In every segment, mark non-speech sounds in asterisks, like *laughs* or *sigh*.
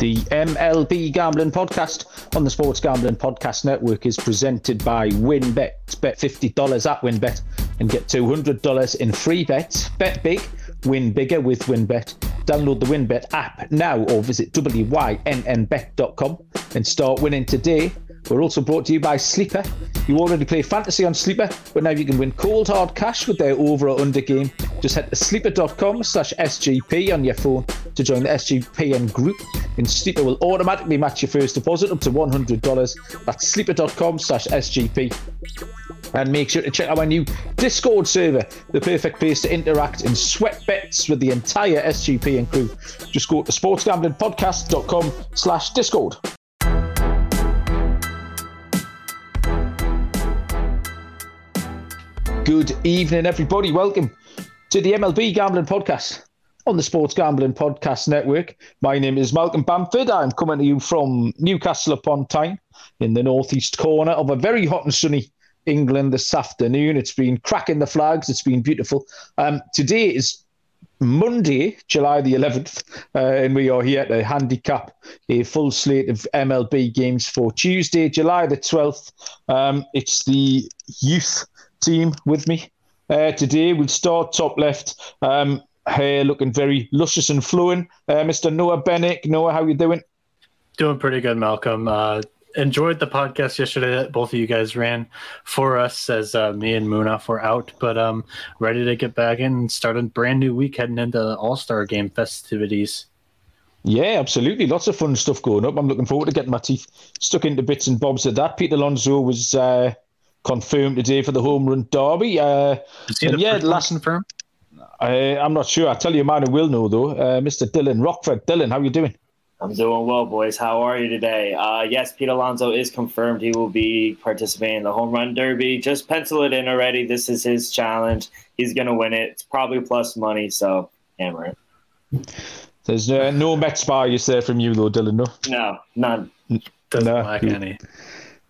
The MLB Gambling Podcast on the Sports Gambling Podcast Network is presented by WynnBET. Bet $50 at WynnBET and get $200 in free bets. Bet big, win bigger with WynnBET. Download the WynnBET app now or visit wynnbet.com and start winning today. We're also brought to you by Sleeper. You already play fantasy on Sleeper, but now you can win cold hard cash with their over or under game. Just head to sleeper.com slash SGP on your phone to join the SGPN group. And Sleeper will automatically match your first deposit up to $100. That's sleeper.com slash SGP. And make sure to check out our new Discord server, the perfect place to interact and sweat bets with the entire SGPN crew. Just go to sportsgamblingpodcast.com slash Discord. Good evening, everybody. Welcome to the MLB Gambling Podcast on the Sports Gambling Podcast Network. My name is Malcolm Bamford. I'm coming to you from Newcastle upon Tyne in the northeast corner of a very hot and sunny England this afternoon. It's been cracking the flags. It's been beautiful. Um, today is Monday, July the 11th, uh, and we are here to handicap a full slate of MLB games for Tuesday, July the 12th. Um, it's the youth team with me uh, today. We'll start top left. Um, hair looking very luscious and flowing. Uh, Mr. Noah Bennick. Noah, how you doing? Doing pretty good, Malcolm. Uh, enjoyed the podcast yesterday that both of you guys ran for us as uh, me and Munaf were out, but um, ready to get back in and start a brand new week heading into All Star Game festivities. Yeah, absolutely. Lots of fun stuff going up. I'm looking forward to getting my teeth stuck into bits and bobs of that. Pete Alonso was uh, confirmed today for the home run derby. Uh, yeah, last confirmed. I, am not sure. I'll tell you a man who will know though. Uh, Mr. Dylan Rockford. Dylan, how are you doing? I'm doing well, boys. How are you today? Uh, yes, Pete Alonso is confirmed. He will be participating in the home run derby. Just pencil it in already. This is his challenge. He's going to win it. It's probably plus money, so hammer it. There's uh, no Mets bias there from you, though, Dylan. No, no, none. Doesn't no. like any.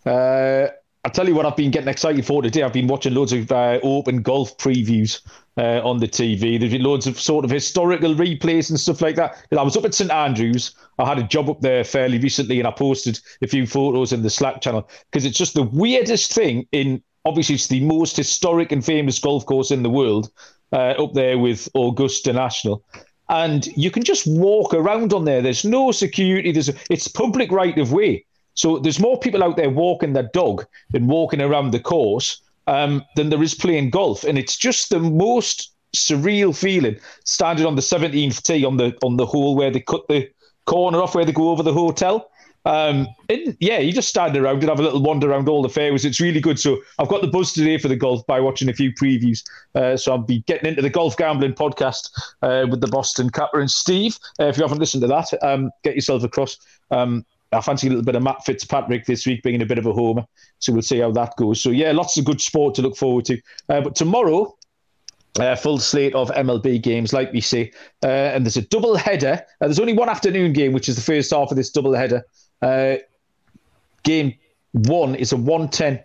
Uh, I'll tell you what I've been getting excited for today. I've been watching loads of uh, open golf previews uh, on the TV. There's been loads of sort of historical replays and stuff like that. I was up at St Andrews. I had a job up there fairly recently, and I posted a few photos in the Slack channel because it's just the weirdest thing. In obviously, it's the most historic and famous golf course in the world, uh, up there with Augusta National and you can just walk around on there. There's no security. There's it's public right of way. So there's more people out there walking their dog than walking around the course um, than there is playing golf, and it's just the most surreal feeling standing on the 17th tee on the on the hole where they cut the corner off where they go over the hotel. Um, and yeah, you just stand around and have a little wander around all the fairways. It's really good. So I've got the buzz today for the golf by watching a few previews. Uh, so I'll be getting into the golf gambling podcast uh, with the Boston Capper and Steve. Uh, if you haven't listened to that, um, get yourself across. Um, I fancy a little bit of Matt Fitzpatrick this week being a bit of a homer. So we'll see how that goes. So yeah, lots of good sport to look forward to. Uh, but tomorrow, uh, full slate of MLB games, like we say. Uh, and there's a double header. Uh, there's only one afternoon game, which is the first half of this double header. Uh, game one is a 110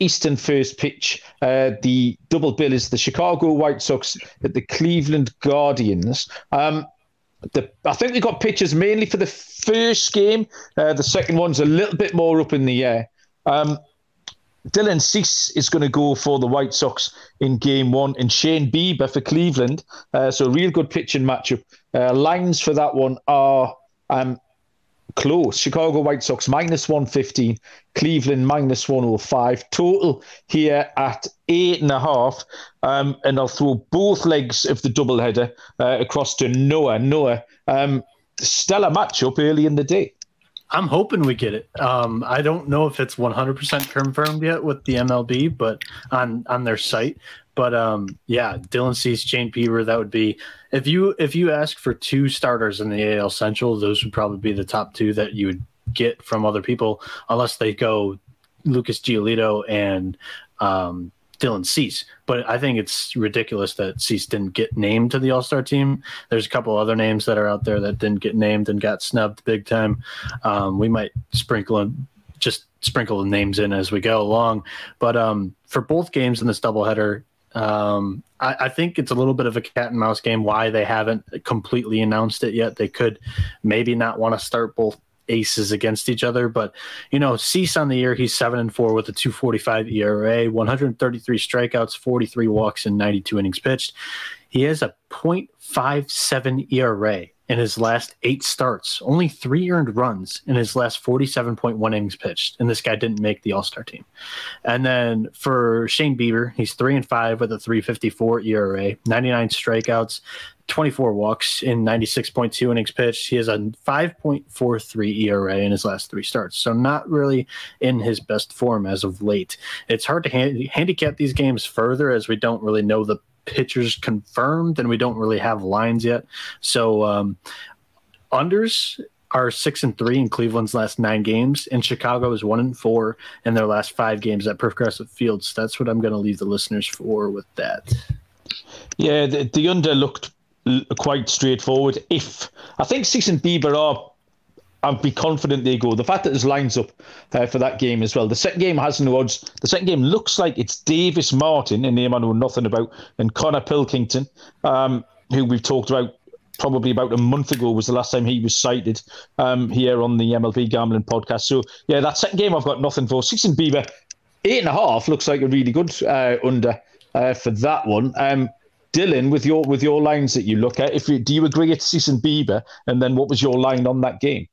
Eastern first pitch. Uh, the double bill is the Chicago White Sox at the Cleveland Guardians. Um, the, I think we got pitchers mainly for the first game. Uh, the second one's a little bit more up in the air. Um, Dylan Cease is going to go for the White Sox in game one, and Shane Bieber for Cleveland. Uh, so, a real good pitching matchup. Uh, lines for that one are um, close. Chicago White Sox minus 115, Cleveland minus 105. Total here at eight and a half. Um, and I'll throw both legs of the doubleheader uh, across to Noah. Noah, um, stellar matchup early in the day. I'm hoping we get it. Um, I don't know if it's 100% confirmed yet with the MLB, but on on their site. But um, yeah, Dylan Cease, Shane Bieber, that would be if you if you ask for two starters in the AL Central, those would probably be the top two that you would get from other people, unless they go Lucas Giolito and um, Dylan Cease. But I think it's ridiculous that Cease didn't get named to the All Star team. There's a couple other names that are out there that didn't get named and got snubbed big time. Um, we might sprinkle in, just sprinkle the names in as we go along. But um, for both games in this doubleheader, Um, I, I, think it's a little bit of a cat and mouse game. Why they haven't completely announced it yet? They could maybe not want to start both aces against each other. But you know, Cease on the year, he's seven and four with a 2.45 ERA, 133 strikeouts, 43 walks, and 92 innings pitched. He has a 0.57 ERA in his last eight starts, only three earned runs in his last 47.1 innings pitched. And this guy didn't make the All Star team. And then for Shane Bieber, he's three and five with a 354 ERA, 99 strikeouts, 24 walks in 96.2 innings pitched. He has a 5.43 ERA in his last three starts. So, not really in his best form as of late. It's hard to hand- handicap these games further as we don't really know the pitchers confirmed, and we don't really have lines yet. So um, unders are six and three in Cleveland's last nine games, and Chicago is one and four in their last five games at Progressive Fields. That's what I'm going to leave the listeners for with that. Yeah, the, the under looked quite straightforward. If I think Cease and Bieber are I'd be confident they go. The fact that there's lines up uh, for that game as well. The second game has no odds. The second game looks like it's Davis Martin, a name I know nothing about, and Connor Pilkington, um, who we've talked about probably about a month ago was the last time he was cited um, here on the MLB Gambling podcast. So yeah, that second game I've got nothing for. Cease and Bieber, eight and a half looks like a really good uh, under uh, for that one. Um, Dylan, with your with your lines that you look at, if you, do you agree it's Cease and Bieber, and then what was your line on that game?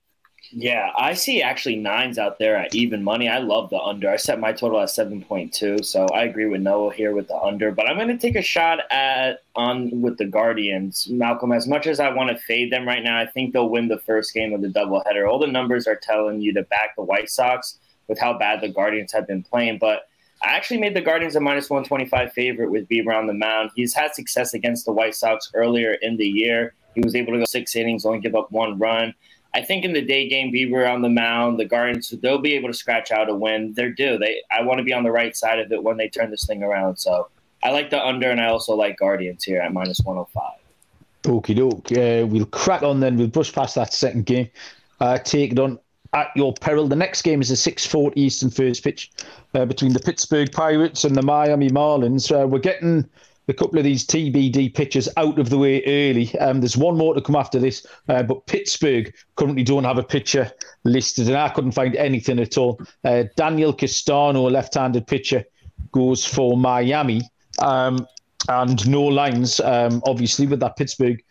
Yeah, I see actually nines out there at even money. I love the under. I set my total at 7.2, so I agree with Noah here with the under. But I'm going to take a shot at on with the Guardians. Malcolm, as much as I want to fade them right now, I think they'll win the first game of the doubleheader. All the numbers are telling you to back the White Sox with how bad the Guardians have been playing, but I actually made the Guardians a minus 125 favorite with Bieber on the mound. He's had success against the White Sox earlier in the year. He was able to go six innings, only give up one run. I think in the day game, Bieber on the mound, the Guardians they'll be able to scratch out a win. They're due. They I want to be on the right side of it when they turn this thing around. So I like the under, and I also like Guardians here at 105. Okie doke. Uh, we'll crack on then. We'll brush past that second game. Uh, take it on at your peril. The next game is a 6:40 Eastern first pitch uh, between the Pittsburgh Pirates and the Miami Marlins. Uh, we're getting a couple of these TBD pitchers out of the way early. Um, there's one more to come after this, uh, but Pittsburgh currently don't have a pitcher listed, and I couldn't find anything at all. Uh, Daniel Castano, a left-handed pitcher, goes for Miami, um, and no lines, um, obviously, with that Pittsburgh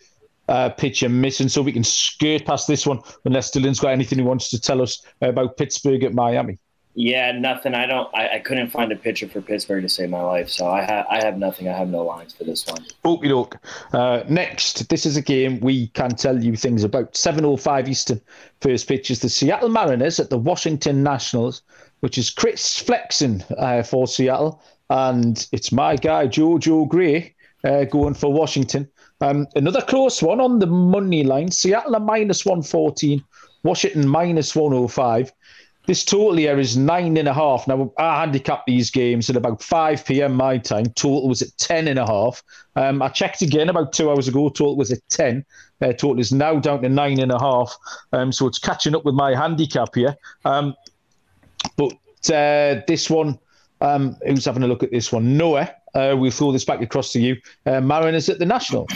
uh, pitcher missing. So we can skirt past this one unless Dylan's got anything he wants to tell us about Pittsburgh at Miami. Yeah, nothing. I don't. I, I, couldn't find a pitcher for Pittsburgh to save my life, so I have. I have nothing. I have no lines for this one. Okie doke. Uh, next, this is a game we can tell you things about. Seven oh five Eastern. First pitch is the Seattle Mariners at the Washington Nationals, which is Chris Flexen uh, for Seattle, and it's my guy Jojo Gray uh, going for Washington. Um, another close one on the money line. Seattle minus one fourteen. Washington minus one oh five. This total here is nine and a half. Now, I handicap these games at about 5 p.m. my time. Total was at 10 and a half. Um, I checked again about two hours ago. Total was at 10. Uh, total is now down to nine and a half. Um, so it's catching up with my handicap here. Um, but uh, this one, um, who's having a look at this one? Noah. Uh, we'll throw this back across to you. Uh, Mariners at the Nationals.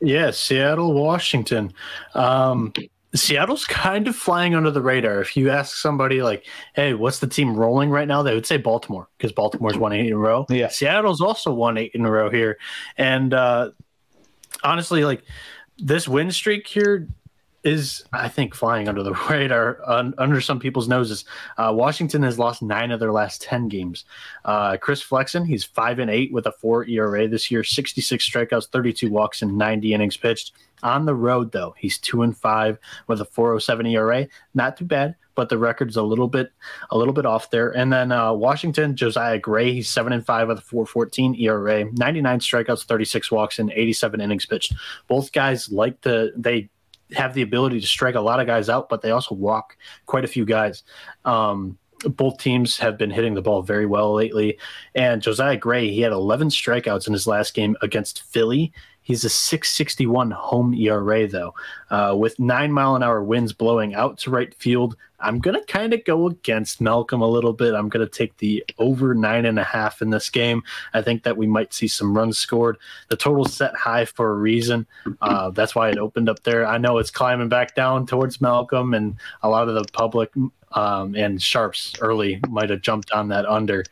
Yes, Seattle, Washington. Um, Seattle's kind of flying under the radar. If you ask somebody like, "Hey, what's the team rolling right now?" They would say Baltimore because Baltimore's won eight in a row. Yeah, Seattle's also won eight in a row here, and uh, honestly, like this win streak here is, I think, flying under the *laughs* radar un, under some people's noses. Uh, Washington has lost nine of their last ten games. Uh, Chris Flexen, he's five and eight with a four ERA this year, sixty six strikeouts, thirty two walks, and ninety innings pitched. On the road, though, he's two and five with a 4.07 ERA. Not too bad, but the record's a little bit a little bit off there. And then uh, Washington, Josiah Gray, he's seven and five with a 4.14 ERA, 99 strikeouts, 36 walks, and 87 innings pitched. Both guys like to they have the ability to strike a lot of guys out, but they also walk quite a few guys. Um, both teams have been hitting the ball very well lately. And Josiah Gray, he had 11 strikeouts in his last game against Philly He's a 661 home ERA, though. Uh, with nine mile an hour winds blowing out to right field, I'm going to kind of go against Malcolm a little bit. I'm going to take the over nine and a half in this game. I think that we might see some runs scored. The total set high for a reason. Uh, that's why it opened up there. I know it's climbing back down towards Malcolm, and a lot of the public um, and sharps early might have jumped on that under.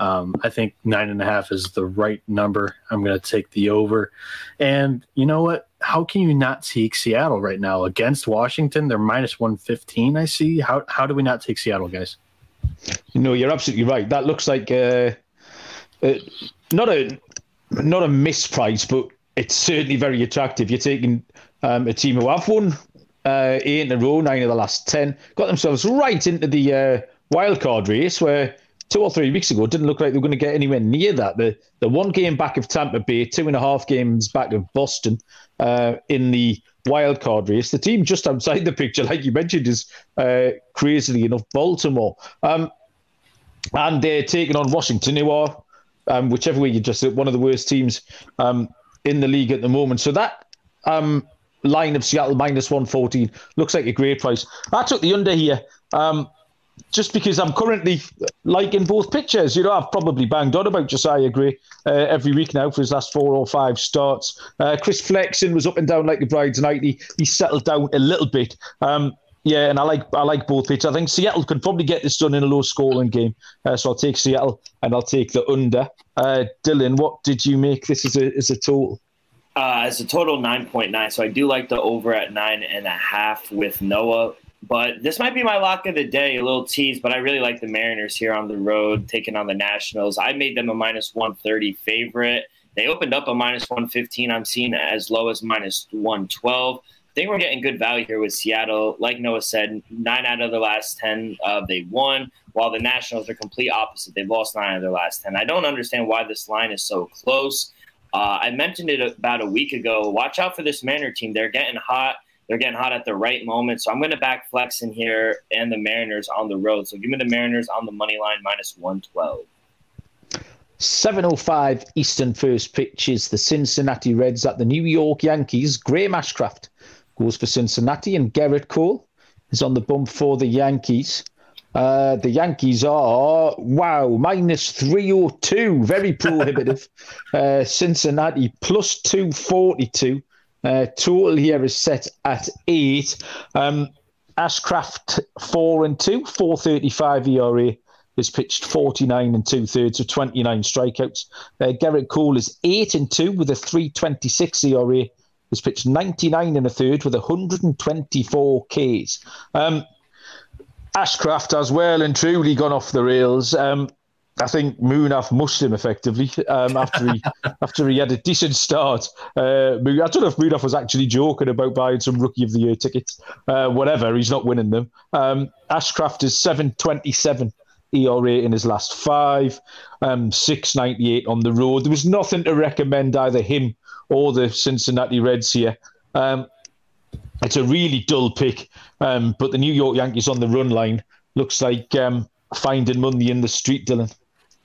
Um, I think nine and a half is the right number. I'm going to take the over. And you know what? How can you not take Seattle right now against Washington? They're minus 115, I see. How, how do we not take Seattle, guys? No, you're absolutely right. That looks like uh, uh, not a not a misprice, but it's certainly very attractive. You're taking um, a team who have won uh, eight in a row, nine of the last ten, got themselves right into the uh, wild card race where two or three weeks ago didn't look like they were going to get anywhere near that. The the one game back of Tampa Bay, two and a half games back of Boston uh, in the wild card race. The team just outside the picture, like you mentioned, is uh, crazily enough Baltimore. Um, and they're taking on Washington, who are, um, whichever way you just one of the worst teams um, in the league at the moment. So that um, line of Seattle minus 114 looks like a great price. I took the under here. Um, just because I'm currently liking both pictures. You know, I've probably banged on about Josiah Gray uh, every week now for his last four or five starts. Uh, Chris Flexen was up and down like a bride's night. He, he settled down a little bit. Um, yeah, and I like I like both pitches. I think Seattle can probably get this done in a low scoring game. Uh, so I'll take Seattle and I'll take the under. Uh, Dylan, what did you make this as a as a total? Uh, as a total 9.9. So I do like the over at nine and a half with Noah. But this might be my lock of the day, a little tease, but I really like the Mariners here on the road, taking on the Nationals. I made them a minus 130 favorite. They opened up a minus 115. I'm seeing as low as minus 112. I think we're getting good value here with Seattle. Like Noah said, nine out of the last 10 uh, they won, while the Nationals are complete opposite. They've lost nine of their last 10. I don't understand why this line is so close. Uh, I mentioned it about a week ago. Watch out for this Mariner team. They're getting hot. They're getting hot at the right moment. So I'm going to back Flexen here and the Mariners on the road. So give me the Mariners on the money line minus 112. 7.05 Eastern first pitch is the Cincinnati Reds at the New York Yankees. Graham Ashcraft goes for Cincinnati and Gerrit Cole is on the bump for the Yankees. Uh, the Yankees are, wow, minus 302, very prohibitive. *laughs* uh, Cincinnati plus 242. Uh, total here is set at eight. Um, Ashcraft four and two, 435 ERA. Has pitched 49 and two thirds with 29 strikeouts. Uh, Gerrit Cole is eight and two with a 326 ERA. Has pitched 99 and a third with 124 Ks. Um, Ashcraft has well and truly gone off the rails. Um, I think Munaf mushed him effectively um, after he *laughs* after he had a decent start. Uh, I don't know if Munaf was actually joking about buying some Rookie of the Year tickets. Uh, whatever, he's not winning them. Um, Ashcraft is seven twenty seven ERA in his last five, um, six ninety eight on the road. There was nothing to recommend either him or the Cincinnati Reds here. Um, it's a really dull pick, um, but the New York Yankees on the run line looks like um, finding money in the street, Dylan.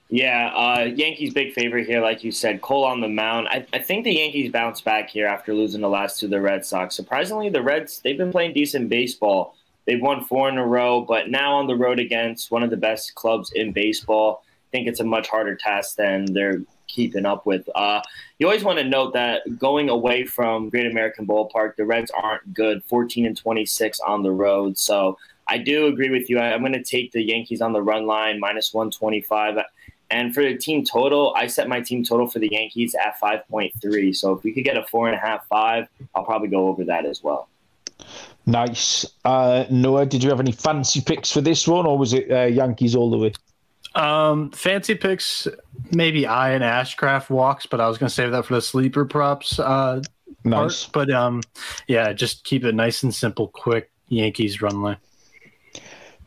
Yeah, uh, Yankees big favorite here, like you said. Cole on the mound. I, I think the Yankees bounce back here after losing the last to the Red Sox. Surprisingly, the Reds they've been playing decent baseball. They've won four in a row, but now on the road against one of the best clubs in baseball. I think it's a much harder task than they're keeping up with. Uh, you always want to note that going away from Great American Ballpark, the Reds aren't good. 14 and 26 on the road, so I do agree with you. I, am going to take the Yankees on the run line minus 125. And for the team total, I set my team total for the Yankees at 5.3. So if we could get a four and a half, five, I'll probably go over that as well. Nice. Uh, Noah, did you have any fancy picks for this one, or was it uh, Yankees all the way? Um, fancy picks, maybe I and Ashcraft walks, but I was going to save that for the sleeper props. Uh, nice. Part. But um, yeah, just keep it nice and simple, quick. Yankees run line.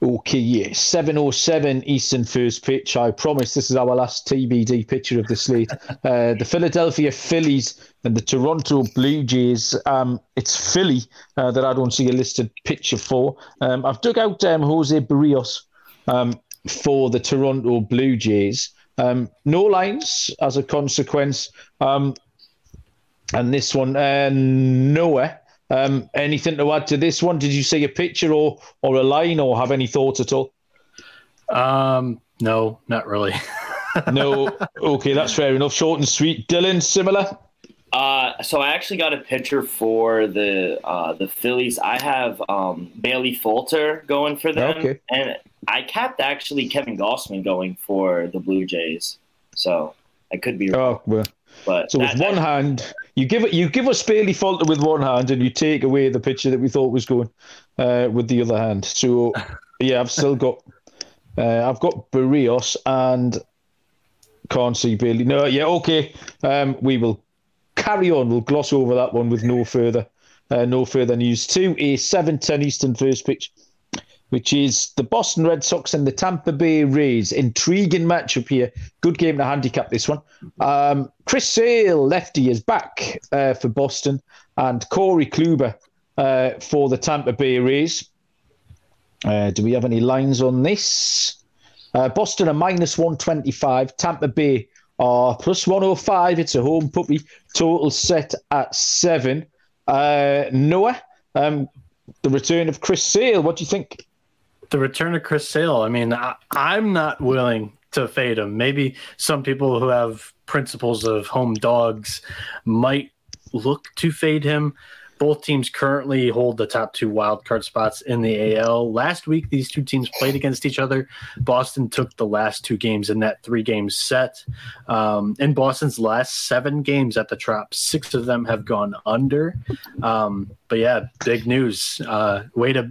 Okay, yeah, 707 Eastern first pitch. I promise this is our last TBD picture of the slate. *laughs* uh, the Philadelphia Phillies and the Toronto Blue Jays. Um, it's Philly uh, that I don't see a listed picture for. Um, I've dug out um, Jose Berrios um, for the Toronto Blue Jays. Um, no lines as a consequence. Um, And this one, uh, Noah. Um, anything to add to this one? Did you see a picture or or a line or have any thoughts at all? Um, no, not really. *laughs* no. Okay, that's fair enough. Short and sweet. Dylan, similar. Uh, so I actually got a picture for the uh, the Phillies. I have um, Bailey Falter going for them, Okay. and I kept actually Kevin Gausman going for the Blue Jays. So I could be wrong, Oh, well. But So that- with one that- hand, you give it, you give us Bailey Falter with one hand, and you take away the picture that we thought was going uh, with the other hand. So *laughs* yeah, I've still got, uh, I've got Berrios and can't see Bailey. No, yeah, okay. Um, we will carry on. We'll gloss over that one with no further, uh, no further news. To a seven ten Eastern first pitch. Which is the Boston Red Sox and the Tampa Bay Rays. Intriguing matchup here. Good game to handicap this one. Um, Chris Sale, lefty, is back uh, for Boston, and Corey Kluber uh, for the Tampa Bay Rays. Uh, do we have any lines on this? Uh, Boston are minus 125. Tampa Bay are plus 105. It's a home puppy. Total set at seven. Uh, Noah, um, the return of Chris Sale. What do you think? The return of Chris Sale. I mean, I, I'm not willing to fade him. Maybe some people who have principles of home dogs might look to fade him. Both teams currently hold the top two wild card spots in the AL. Last week, these two teams played against each other. Boston took the last two games in that three game set. Um, in Boston's last seven games at the Trop, six of them have gone under. Um, but yeah, big news. Uh, way to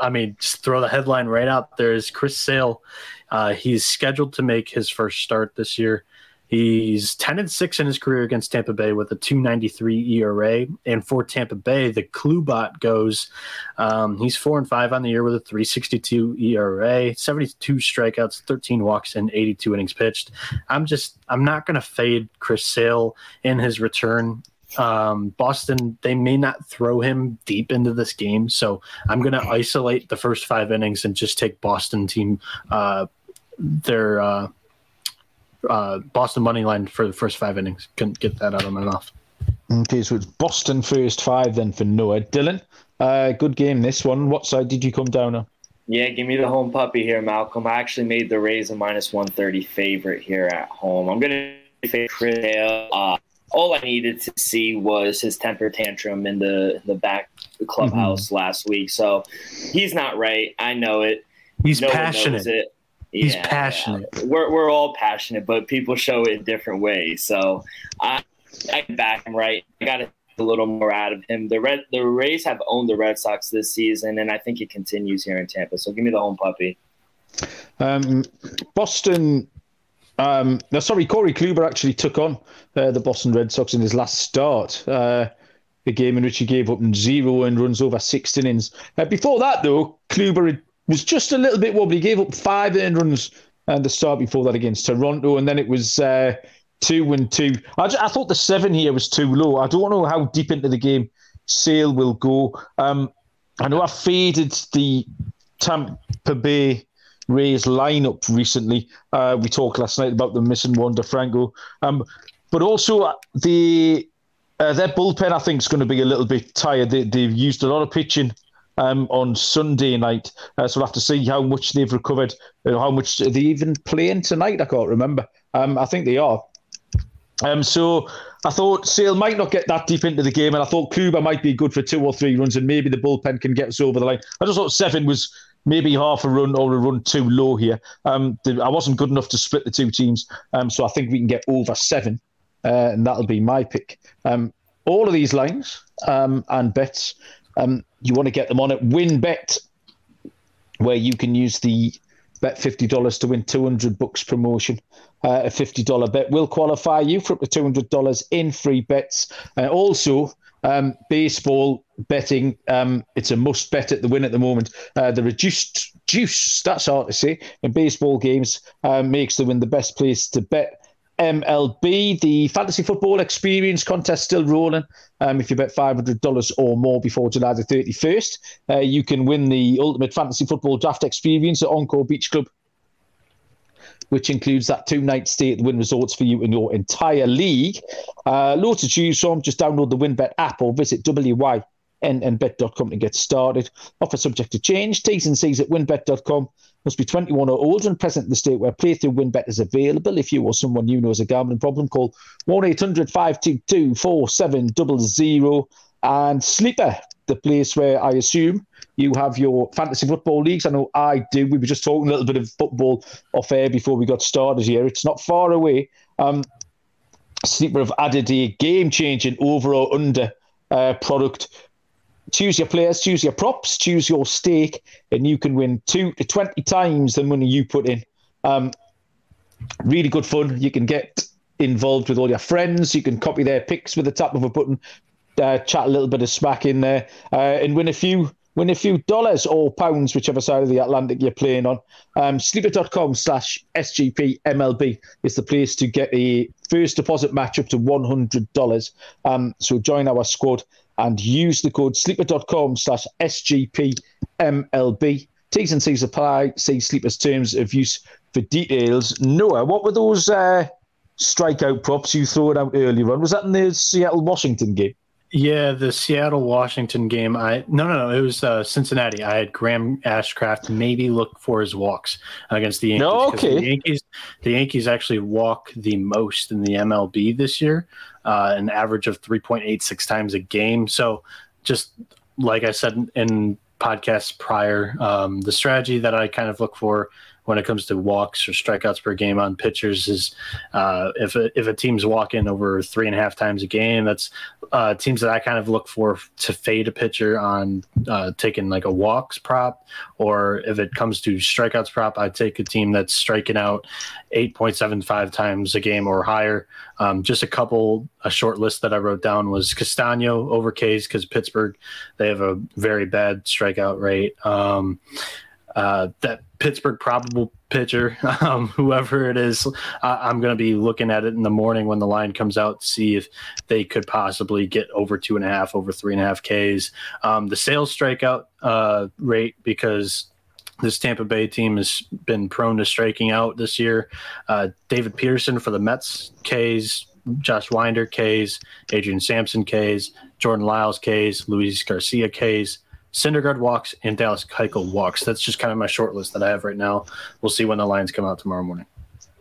I mean, just throw the headline right out there is Chris Sale. Uh, he's scheduled to make his first start this year. He's 10 and 6 in his career against Tampa Bay with a 293 ERA. And for Tampa Bay, the Klubot goes, um, he's 4 and 5 on the year with a 362 ERA, 72 strikeouts, 13 walks, and 82 innings pitched. I'm just, I'm not going to fade Chris Sale in his return um, Boston, they may not throw him deep into this game. So I'm going to isolate the first five innings and just take Boston team, uh, their uh, uh, Boston money line for the first five innings. Couldn't get that out of my mouth. Okay, so it's Boston first five then for Noah. Dylan, uh, good game this one. What side did you come down on? Yeah, give me the home puppy here, Malcolm. I actually made the Rays a minus 130 favorite here at home. I'm going to favor Chris Sale. Uh, all I needed to see was his temper tantrum in the the back clubhouse last week. So he's not right. I know it. He's No passionate. knows it. He's passionate. yeah. We're we're all passionate, but people show it in different ways. So I I can back him right. I got a little more out of him. The red the Rays have owned the Red Sox this season, and I think it continues here in Tampa. So give me the home puppy. Um, Boston. Um, no, sorry, Corey Kluber actually took on uh, the Boston Red Sox in his last start. Uh, game in which he gave up zero and runs over six innings. Uh, before that, though, Kluber was just a little bit wobbly. He gave up five earned runs at the start before that against Toronto, and then it was uh, two and two. I, ju- I thought the seven here was too low. I don't know how deep into the game Sale will go. Um, I know I faded the Tampa Bay Rays lineup recently. Uh, we talked last night about them missing Wander Franco, um, but also uh, the uh, their bullpen I think is going to be a little bit tired. They, they've used a lot of pitching um, on Sunday night, uh, so we'll have to see how much they've recovered. Uh, how much they even playing tonight? I can't remember. Um, I think they are. Um, so I thought Sale might not get that deep into the game, and I thought Kluber might be good for two or three runs, and maybe the bullpen can get us over the line. I just thought seven was maybe half a run or a run too low here. Um, I wasn't good enough to split the two teams, um, so I think we can get over seven, uh, and that'll be my pick. Um, all of these lines um, and bets, um, you want to get them on at WynnBET, where you can use the bet fifty dollars to win two hundred bucks promotion. Uh, a fifty dollar bet will qualify you for up to two hundred dollars in free bets. Uh, also, um, baseball betting, um, it's a must bet at the win at the moment. Uh, the reduced juice, that's hard to say, in baseball games uh, makes the win the best place to bet. MLB, the fantasy football experience contest still rolling. Um, if you bet $500 or more before July the 31st, uh, you can win the ultimate fantasy football draft experience at Encore Beach Club which includes that two night stay at the Wynn Resorts for you and your entire league. Uh, loads to choose from. Just download the WynnBET app or visit wynnbet.com to get started. Offer subject to change. T's and C's at wynnbet.com. Must be 21 or older and present in the state where playthrough WynnBET is available. If you or someone you know has a gambling problem, call 1 800 522 4700 and Sleeper, the place where I assume you have your fantasy football leagues. I know I do. We were just talking a little bit of football off air before we got started here. It's not far away. Um, Sleeper have added a game changing over or under uh, product. Choose your players, choose your props, choose your stake, and you can win two to 20 times the money you put in. Um, really good fun. You can get involved with all your friends. You can copy their picks with the tap of a button, uh, chat a little bit of smack in there, uh, and win a few win a few dollars or pounds, whichever side of the Atlantic you're playing on. Um, sleeper.com slash SGP MLB is the place to get a first deposit match up to $100. Um, so join our squad and use the code sleeper.com slash SGPMLB. T's and C's apply. See Sleeper's terms of use for details. Noah, what were those uh, strikeout props you threw out earlier on? Was that in the Seattle Washington game? Yeah, the Seattle Washington game. I no no no. It was uh, Cincinnati. I had Graham Ashcraft maybe look for his walks against the Yankees. No, okay. The Yankees, the Yankees actually walk the most in the MLB this year, uh, an average of three point eight six times a game. So, just like I said in podcasts prior, um, the strategy that I kind of look for when it comes to walks or strikeouts per game on pitchers is uh, if a, if a team's walking over three and a half times a game, that's uh, teams that I kind of look for to fade a pitcher on uh, taking like a walks prop, or if it comes to strikeouts prop, I take a team that's striking out 8.75 times a game or higher. Um, just a couple, a short list that I wrote down was Castano over K's because Pittsburgh, they have a very bad strikeout rate. Um, uh, that Pittsburgh probable pitcher, *laughs* um, whoever it is, I'm going to be looking at it in the morning when the line comes out to see if they could possibly get over two and a half, over three and a half Ks. Um, the Sale's strikeout uh, rate, because this Tampa Bay team has been prone to striking out this year. Uh, David Peterson for the Mets, Ks. Josh Winder, Ks. Adrian Sampson, Ks. Jordan Lyles, Ks. Luis Garcia, Ks. Syndergaard walks and Dallas Keuchel walks. That's just kind of my short list that I have right now. We'll see when the lines come out tomorrow morning.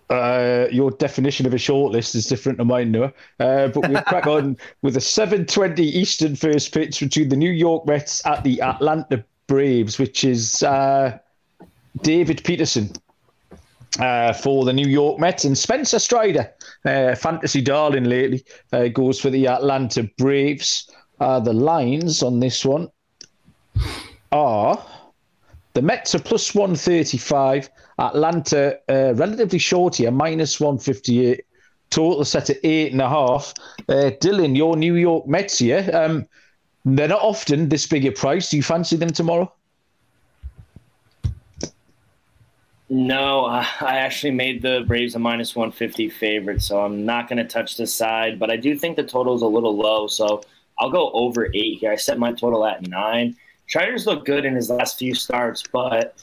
Uh, your definition of a short list is different to mine, Noah. Uh, but we'll crack on *laughs* with a 7:20 Eastern first pitch between the New York Mets at the Atlanta Braves, which is uh, David Peterson uh, for the New York Mets and Spencer Strider, uh, fantasy darling lately, uh, goes for the Atlanta Braves. the lines on this one are the Mets are plus 135, Atlanta uh, relatively short here, minus 158. Total set at eight and a half. Uh, Dylan, your New York Mets here. Um, they're not often this big a price. Do you fancy them tomorrow? No, I actually made the Braves a minus 150 favorite, so I'm not going to touch this side. But I do think the total is a little low, so I'll go over eight here. I set my total at nine. Strider's looked good in his last few starts, but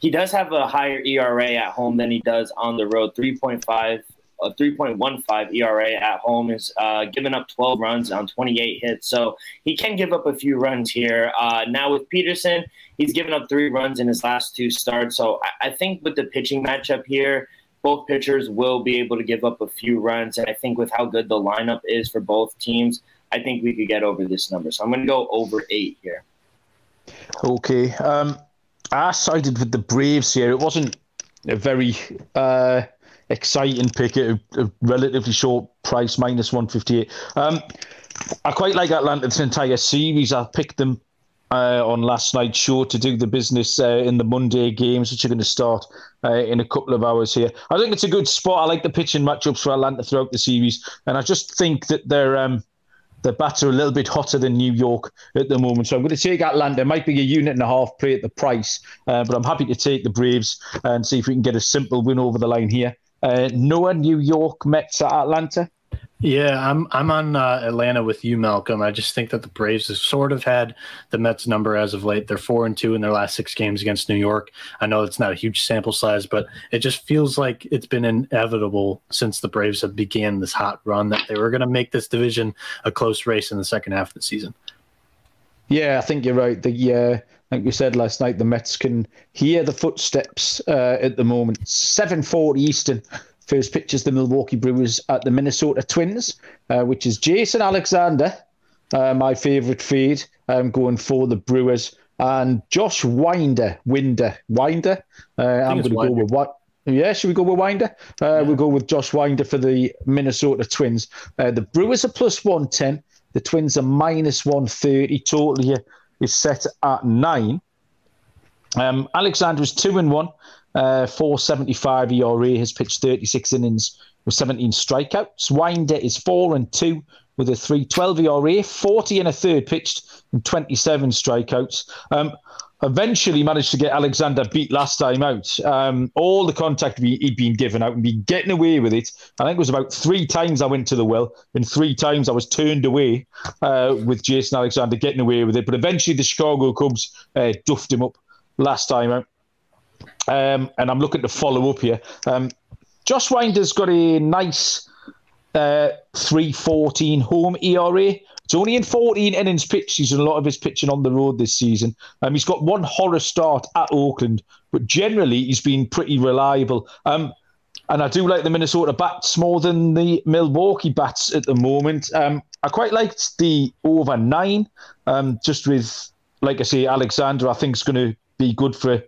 he does have a higher ERA at home than he does on the road. 3.5, a 3.15 ERA at home is uh, giving up 12 runs on 28 hits. So he can give up a few runs here. Uh, now with Peterson, he's given up three runs in his last two starts. So I, I think with the pitching matchup here, both pitchers will be able to give up a few runs. And I think with how good the lineup is for both teams, I think we could get over this number. So I'm going to go over eight here. Okay. Um, I sided with the Braves here. It wasn't a very uh, exciting pick at a, relatively short price, minus 158. Um, I quite like Atlanta this entire series. I picked them uh, on last night's show to do the business uh, in the Monday games, which are going to start uh, in a couple of hours here. I think it's a good spot. I like the pitching matchups for Atlanta throughout the series, and I just think that they're. Um, the bats are a little bit hotter than New York at the moment. So I'm going to take Atlanta. Might be a unit and a half play at the price, uh, but I'm happy to take the Braves and see if we can get a simple win over the line here. Uh, Noah, New York, Mets at Atlanta. Yeah, I'm I'm on uh, Atlanta with you, Malcolm. I just think that the Braves have sort of had the Mets number as of late. They're four and two in their last six games against New York. I know it's not a huge sample size, but it just feels like it's been inevitable since the Braves have began this hot run that they were going to make this division a close race in the second half of the season. Yeah, I think you're right. The uh, like we said last night, the Mets can hear the footsteps uh, at the moment. Seven forty Eastern. First pitch is the Milwaukee Brewers at the Minnesota Twins, uh, which is Jason Alexander, uh, my favourite fade, um, going for the Brewers, and Josh Winder, Winder, Winder. Uh, I'm going to go with what. Yeah, should we go with Winder? Uh, yeah. We'll go with Josh Winder for the Minnesota Twins. Uh, the Brewers are plus 110. The Twins are minus 130. Total here is set at nine. Um, Alexander is two and one. Uh, 475 ERA has pitched 36 innings with 17 strikeouts. Winder is 4 and 2 with a 312 ERA, 40 and a third pitched and 27 strikeouts. Um, eventually managed to get Alexander beat last time out. Um, all the contact he'd been given out and been getting away with it. I think it was about three times I went to the well, and three times I was turned away uh, with Jason Alexander getting away with it. But eventually the Chicago Cubs uh, duffed him up last time out. Um, and I'm looking to follow up here. Um, Josh Winder's got a nice uh, 314 home ERA. It's only in 14 innings pitched. He's done a lot of his pitching on the road this season. Um, he's got one horror start at Oakland, but generally he's been pretty reliable. Um, and I do like the Minnesota bats more than the Milwaukee bats at the moment. Um, I quite liked the over nine, um, just with, like I say, Alexander, I think is going to be good for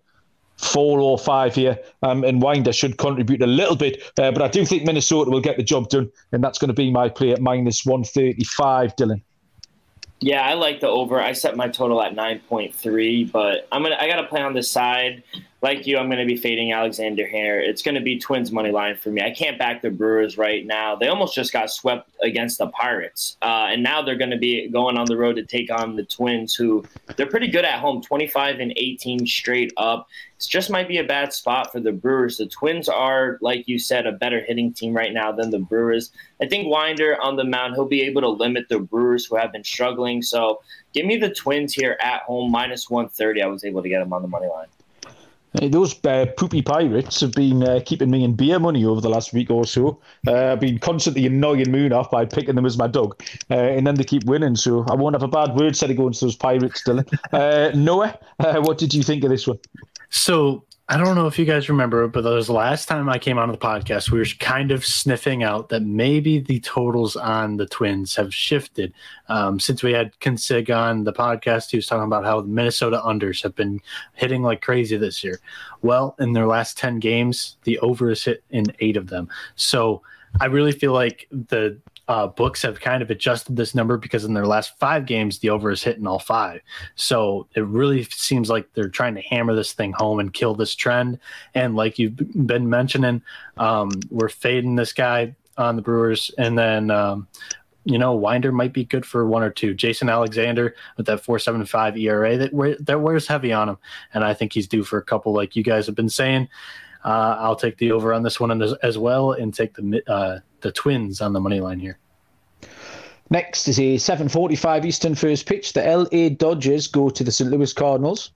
four or five here, um, and Winder should contribute a little bit. Uh, but I do think Minnesota will get the job done, and that's going to be my play at minus 135, Dylan. Yeah, I like the over. I set my total at 9.3, but I'm gonna I got to play on the side like you, I'm going to be fading Alexander here. It's going to be Twins money line for me. I can't back the Brewers right now. They almost just got swept against the Pirates, uh, and now they're going to be going on the road to take on the Twins, who they're pretty good at home, 25 and 18 straight up. It just might be a bad spot for the Brewers. The Twins are, like you said, a better hitting team right now than the Brewers. I think Winder on the mound, he'll be able to limit the Brewers who have been struggling. So give me the Twins here at home, minus 130. I was able to get them on the money line. Those uh, poopy pirates have been uh, keeping me in beer money over the last week or so. Uh, I've been constantly annoying Munaf by picking them as my dog, uh, and then they keep winning. So I won't have a bad word said against those pirates, Dylan. Uh, Noah, uh, what did you think of this one? So I don't know if you guys remember, but that was the last time I came on the podcast. We were kind of sniffing out that maybe the totals on the Twins have shifted um, since we had Consig on the podcast. He was talking about how the Minnesota unders have been hitting like crazy this year. Well, in their last ten games, the over is hit in eight of them. So I really feel like the uh, books have kind of adjusted this number because in their last five games, the over is hitting all five. So it really seems like they're trying to hammer this thing home and kill this trend. And like you've been mentioning, um, we're fading this guy on the Brewers, and then. Um, you know, Winder might be good for one or two. Jason Alexander with that 4.75 ERA that that wears heavy on him, and I think he's due for a couple, like you guys have been saying. Uh, I'll take the over on this one as, as well, and take the uh, the Twins on the money line here. Next is a 7:45 Eastern first pitch. The LA Dodgers go to the St. Louis Cardinals,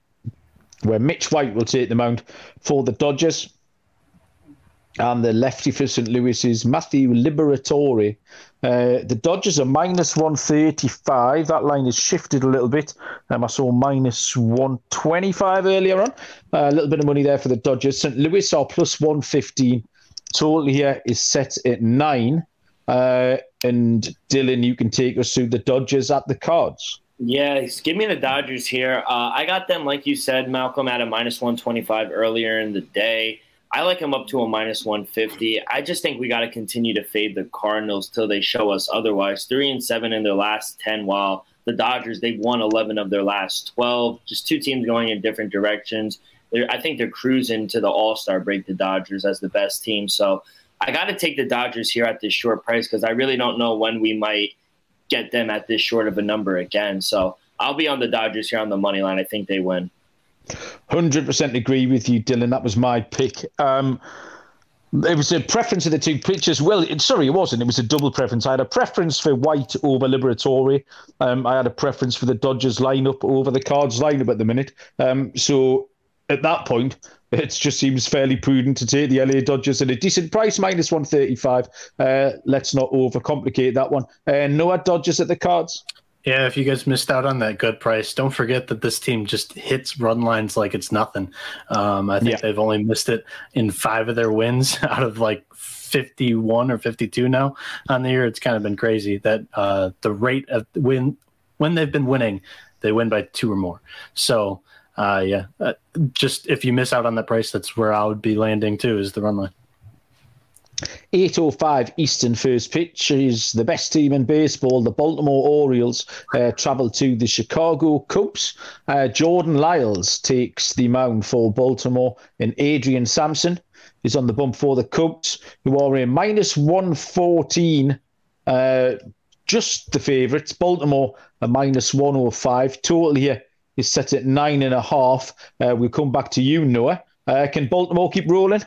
where Mitch White will take the mound for the Dodgers. And the lefty for St. Louis is Matthew Liberatore. Uh, the Dodgers are minus 135. That line has shifted a little bit. Um, I saw minus 125 earlier on. Uh, a little bit of money there for the Dodgers. St. Louis are plus 115. Total here is set at nine. Uh, and Dylan, you can take us through the Dodgers at the cards. Yeah, give me the Dodgers here. Uh, I got them, like you said, Malcolm, at a minus 125 earlier in the day. I like them up to a minus 150. I just think we got to continue to fade the Cardinals till they show us otherwise. Three and seven in their last 10, while the Dodgers, they've won 11 of their last 12. Just two teams going in different directions. They're, I think they're cruising to the All Star break, the Dodgers, as the best team. So I got to take the Dodgers here at this short price because I really don't know when we might get them at this short of a number again. So I'll be on the Dodgers here on the money line. I think they win. 100% agree with you, Dylan. That was my pick. Um, It was a preference of the two pitchers. Well, it, sorry, it wasn't. It was a double preference. I had a preference for White over Liberatore. Um, I had a preference for the Dodgers lineup over the Cards lineup at the minute. Um, so at that point, it just seems fairly prudent to take the LA Dodgers at a decent price, minus 135. Uh, let's not overcomplicate that one. Uh, Noah Dodgers at the Cards. Yeah, if you guys missed out on that good price, don't forget that this team just hits run lines like it's nothing. Um, I think yeah. they've only missed it in five of their wins *laughs* out of like 51 or 52 now on the year. It's kind of been crazy that uh, the rate of win when they've been winning, they win by two or more. So, uh, yeah, uh, just if you miss out on that price, that's where I would be landing too, is the run line. 8.05 Eastern first pitch is the best team in baseball. The Baltimore Orioles uh, travel to the Chicago Cubs. Uh, Jordan Lyles takes the mound for Baltimore, and Adrian Sampson is on the bump for the Cubs, who are a minus 114. Uh, just the favourites. Baltimore a minus 105. Total here is set at nine and a half. Uh, we'll come back to you, Noah. Uh, can Baltimore keep rolling?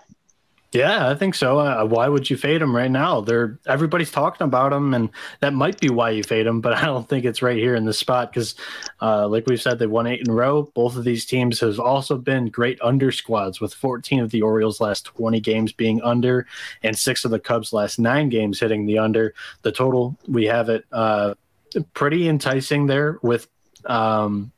Yeah, I think so. Uh, why would you fade them right now? They're everybody's talking about them, and that might be why you fade them. But *laughs* I don't think it's right here in this spot because, uh, like we've said, they won eight in a row. Both of these teams have also been great under squads, with 14 of the Orioles' last 20 games being under, and six of the Cubs' last nine games hitting the under. The total we have it uh, pretty enticing there with. Um,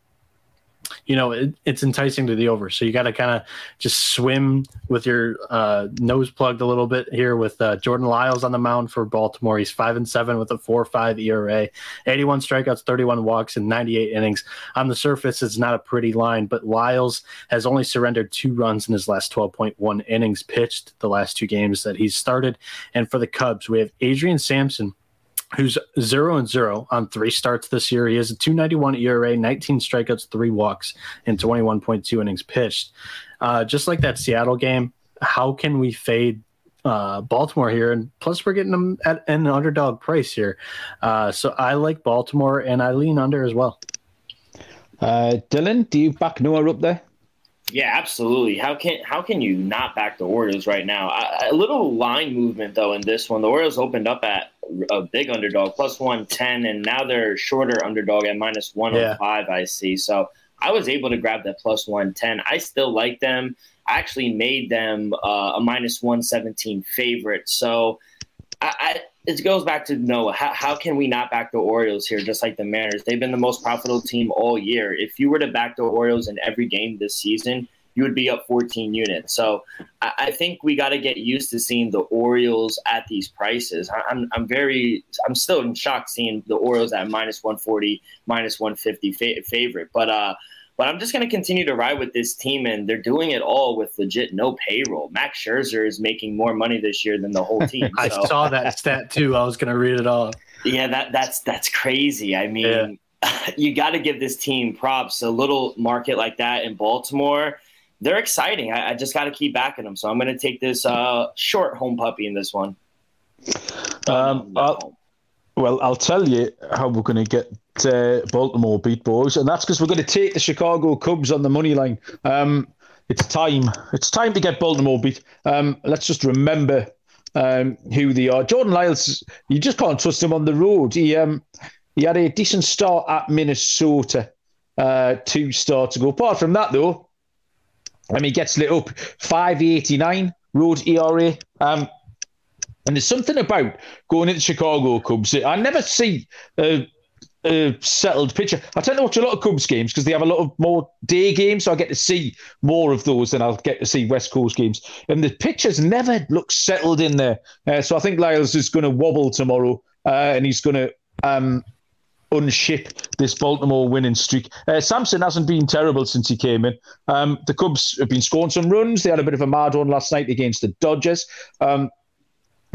you know, it, it's enticing to the over. So you got to kind of just swim with your uh, nose plugged a little bit here with uh, Jordan Lyles on the mound for Baltimore. He's five and seven with a four five ERA, 81 strikeouts, 31 walks, and 98 innings. On the surface, it's not a pretty line, but Lyles has only surrendered two runs in his last 12.1 innings pitched the last two games that he's started. And for the Cubs, we have Adrian Sampson who's zero and zero on three starts this year. He has a 291 ERA, 19 strikeouts, three walks, and 21.2 innings pitched. Uh, just like that Seattle game, how can we fade uh, Baltimore here? And plus, we're getting them at an underdog price here. Uh, so I like Baltimore and I lean under as well. Uh, Dylan, do you back Noah up there? Yeah, absolutely. How can how can you not back the Orioles right now? A, little line movement though in this one. The Orioles opened up at a big underdog, plus one ten, and now they're shorter underdog at minus one hundred oh five. I see. So I was able to grab that plus one ten. I still like them. I actually made them uh, a minus one seventeen favorite. So I, I it goes back to Noah. How, how can we not back the Orioles here, just like the Mariners? They've been the most profitable team all year. If you were to back the Orioles in every game this season, you would be up 14 units. So I, I think we got to get used to seeing the Orioles at these prices. I, I'm, I'm very, I'm still in shock seeing the Orioles at minus 140, minus 150 fa- favorite. But uh, but I'm just going to continue to ride with this team, and they're doing it all with legit no payroll. Max Scherzer is making more money this year than the whole *laughs* team. I saw that stat too. I was going to read it off. Yeah, that that's that's crazy. I mean, yeah. *laughs* you got to give this team props. A little market like that in Baltimore, they're exciting. I, I just got to keep backing them. So I'm going to take this uh, short home puppy in this one. Um, I'll, well, I'll tell you how we're going to get uh, Baltimore beat boys, and that's because we're going to take the Chicago Cubs on the money line. Um, it's time. It's time to get Baltimore beat. Um, let's just remember um, who they are. Jordan Lyles, you just can't trust him on the road. He um, he had a decent start at Minnesota, uh, two starts ago. Apart from that, though, I mean, he gets lit up. Five eighty nine road ERA. Um, and there's something about going into Chicago Cubs. I never see a, a settled picture. I tend to watch a lot of Cubs games because they have a lot of more day games, so I get to see more of those than I'll get to see West Coast games. And the pictures never look settled in there. Uh, so I think Lyles is going to wobble tomorrow, uh, and he's going to um, unship this Baltimore winning streak. Uh, Sampson hasn't been terrible since he came in. Um, the Cubs have been scoring some runs. They had a bit of a mad one last night against the Dodgers. Um,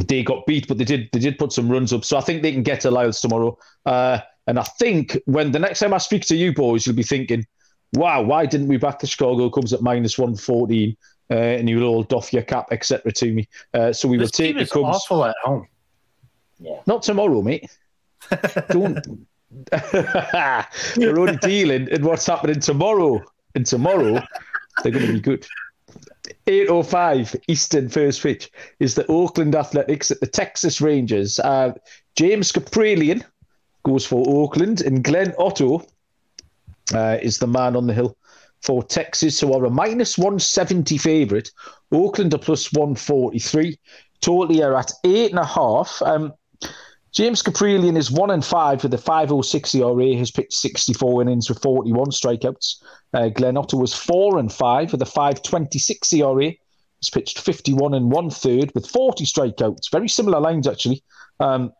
they got beat, but they did they did put some runs up. So I think they can get to Lyles tomorrow. Uh, and I think when the next time I speak to you boys, you'll be thinking, "Wow, why didn't we back the Chicago Cubs at minus one fourteen? Uh, and you'll all doff your cap, etc. To me. Uh, so we this will take the Cubs. Awful at home. Yeah. Not tomorrow, mate. *laughs* Don't. *laughs* We're only dealing in what's happening tomorrow. And tomorrow, they're going to be good. 8.05 Eastern first pitch is the Oakland Athletics at the Texas Rangers. Uh, James Kaprielian goes for Oakland, and Glenn Otto uh, is the man on the hill for Texas, who are a minus 170 favourite. Oakland are plus 143. Totally are at eight and a half. Um, James Kaprielian is one and five with a 506 ERA, has pitched 64 innings with 41 strikeouts. Uh, Glenn Otto was four and five with a 526 ERA, has pitched 51 and one third with 40 strikeouts. Very similar lines, actually, um,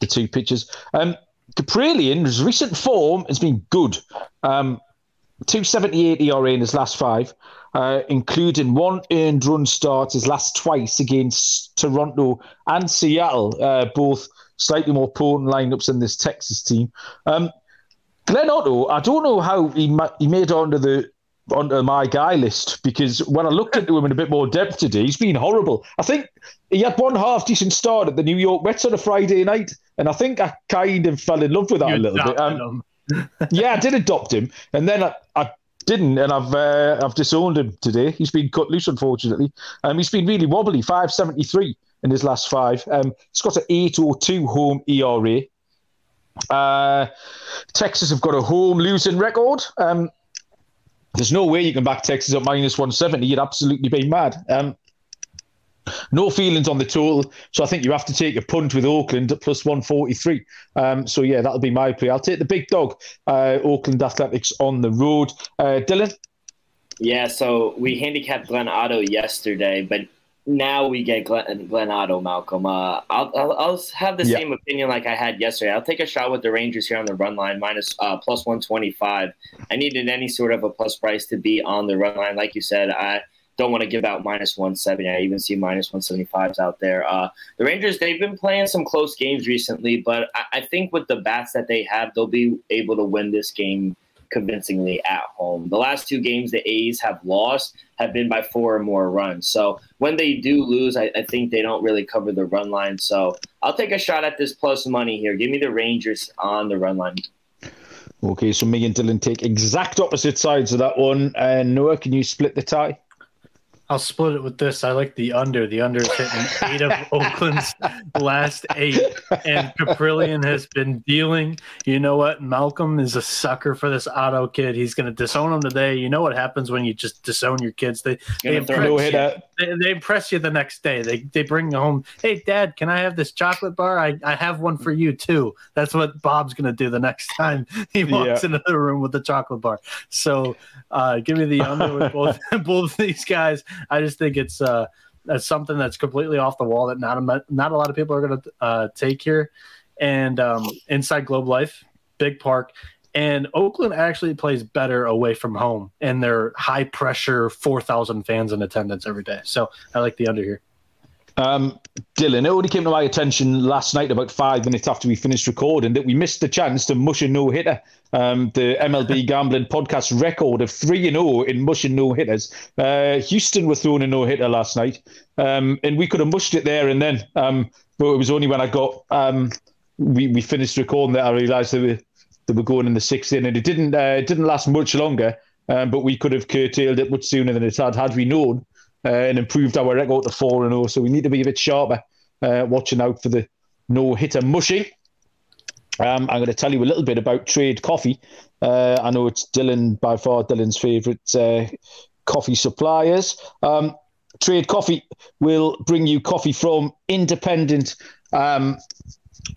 the two pitchers. Um, Kaprielian's recent form has been good. Um, 278 ERA in his last five, uh, including one earned run start his last twice against Toronto and Seattle, uh, both slightly more potent lineups than this Texas team. Um, Glenn Otto, I don't know how he ma- he made onto the onto my guy list because when I looked into him in a bit more depth today, he's been horrible. I think he had one half decent start at the New York Mets on a Friday night, and I think I kind of fell in love with that You a little bit. Um, *laughs* yeah, I did adopt him, and then I, I didn't, and I've uh, I've disowned him today. He's been cut loose, unfortunately. Um, he's been really wobbly, five seventy three in his last five. Um, he's got an eight oh two home ERA. Uh, Texas have got a home losing record. Um, there's no way you can back Texas at minus 170. You'd absolutely be mad. Um, no feelings on the total, so I think you have to take a punt with Oakland at plus 143. Um, so yeah, that'll be my play. I'll take the big dog, uh, Oakland Athletics on the road. Uh, Dylan, Yeah, so we handicapped Glenn Otto yesterday, but now we get Glenn, Glenn Otto, Malcolm. Uh, I'll, I'll, I'll have the same opinion like I had yesterday. I'll take a shot with the Rangers here on the run line, minus uh, plus 125. I needed any sort of a plus price to be on the run line. Like you said, I don't want to give out minus 170. I even see minus 175s out there. Uh, the Rangers, they've been playing some close games recently, but I, I think with the bats that they have, they'll be able to win this game convincingly at home. The last two games the A's have lost have been by four or more runs. So when they do lose, I, I think they don't really cover the run line. So I'll take a shot at this plus money here. Give me the Rangers on the run line. Okay, so me and Dylan take exact opposite sides of that one. And Noah, can you split the tie? I'll split it with this. I like the under. The under is hitting eight of *laughs* Oakland's last eight, and Kaprielian has been dealing. You know what? Malcolm is a sucker for this Otto kid. He's going to disown him today. You know what happens when you just disown your kids? They they Gonna throw impress, No you. hitter. They, they impress you the next day. They they bring you home. Hey, Dad, can I have this chocolate bar? I, I have one for you too. That's what Bob's going to do the next time he walks Yeah. into the room with the chocolate bar. So uh, give me the under with both *laughs* both these guys. *laughs* I just think it's uh, that's something that's completely off the wall that not a, not a lot of people are going to uh, take here. And um, inside Globe Life, big park. And Oakland actually plays better away from home, and they're high pressure, four thousand fans in attendance every day. So I like the under here. Um, Dylan, it only came to my attention last night, about five minutes after we finished recording, that we missed the chance to mush a no hitter. Um, the MLB *laughs* gambling podcast record of three and zero in mushing no hitters. Uh, Houston were throwing a no hitter last night, um, and we could have mushed it there and then. Um, but it was only when I got um, we we finished recording that I realised they were they were going in the sixth inning. It didn't uh, it didn't last much longer, um, but we could have curtailed it much sooner than it had had we known uh, and improved our record to four and zero. So we need to be a bit sharper, uh, watching out for the no hitter mushy. Um, I'm going to tell you a little bit about Trade Coffee. Uh, I know it's Dylan by far Dylan's favourite uh, coffee suppliers. Um, Trade Coffee will bring you coffee from independent um,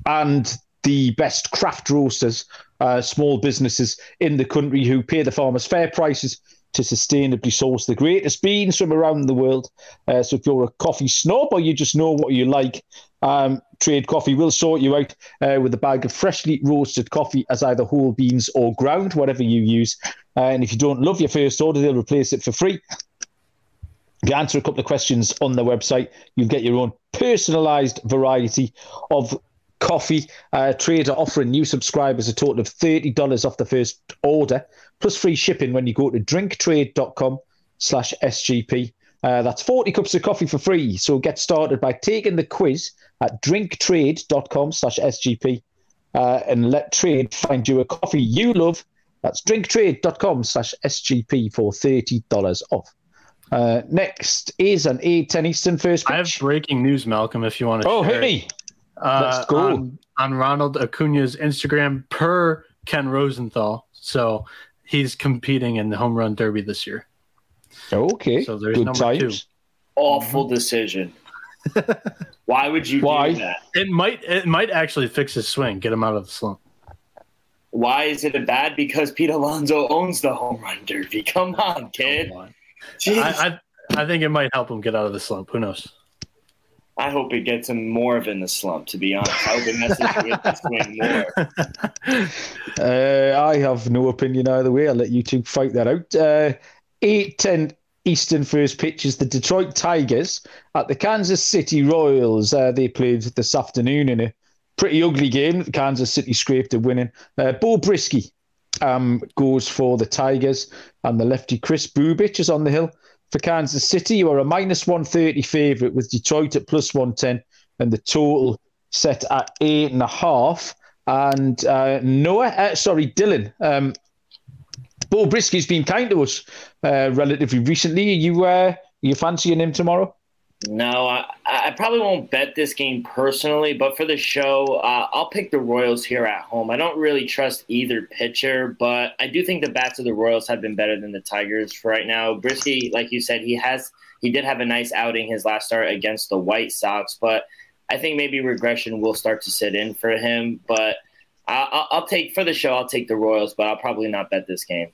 and the best craft roasters, uh, small businesses in the country who pay the farmers fair prices to sustainably source the greatest beans from around the world. Uh, so if you're a coffee snob or you just know what you like, um, Trade Coffee will sort you out uh, with a bag of freshly roasted coffee as either whole beans or ground, whatever you use. Uh, and if you don't love your first order, they'll replace it for free. If you answer a couple of questions on their website, you'll get your own personalised variety of coffee. Uh, Trade are offering new subscribers a total of $30 off the first order, plus free shipping when you go to drinktrade.com slash SGP. Uh, that's 40 cups of coffee for free. So get started by taking the quiz at drinktrade.com slash SGP uh, and let Trade find you a coffee you love. That's drinktrade.com slash SGP for $30 off. Uh, next is an 8-10 Eastern first pitch. I have breaking news, Malcolm. If you want to. oh, hit it. me. Uh, Let's go. On, on Ronald Acuna's Instagram per Ken Rosenthal. So he's competing in the home run derby this year. Okay, So there's good number times. Awful decision. *laughs* Why would you Why? do that? It might it might actually fix his swing, get him out of the slump. Why is it a bad? Because Pete Alonso owns the home run derby. Come on, kid. Come on. I, I I think it might help him get out of the slump. Who knows? I hope it gets him more of in the slump. To be honest, I hope it messes with the *laughs* swing more. Uh, I have no opinion either way. I'll let you two fight that out. Uh, 8-10 Eastern first pitch is the Detroit Tigers at the Kansas City Royals. Uh, they played this afternoon in a pretty ugly game. Kansas City scraped a winning. Uh, Beau Brieske um, goes for the Tigers, and the lefty Kris Bubic is on the hill for Kansas City. You are a minus 130 favourite with Detroit at plus 110, and the total set at eight and a half. And uh, Noah, uh, sorry, Dylan. Um, Beau Brieske's been kind to us uh, relatively recently. Are you uh, you fancying him tomorrow? No, I, I probably won't bet this game personally, but for the show, uh, I'll pick the Royals here at home. I don't really trust either pitcher, but I do think the bats of the Royals have been better than the Tigers for right now. Brieske, like you said, he has he did have a nice outing his last start against the White Sox, but I think maybe regression will start to sit in for him. But I, I'll, I'll take for the show, I'll take the Royals, but I'll probably not bet this game.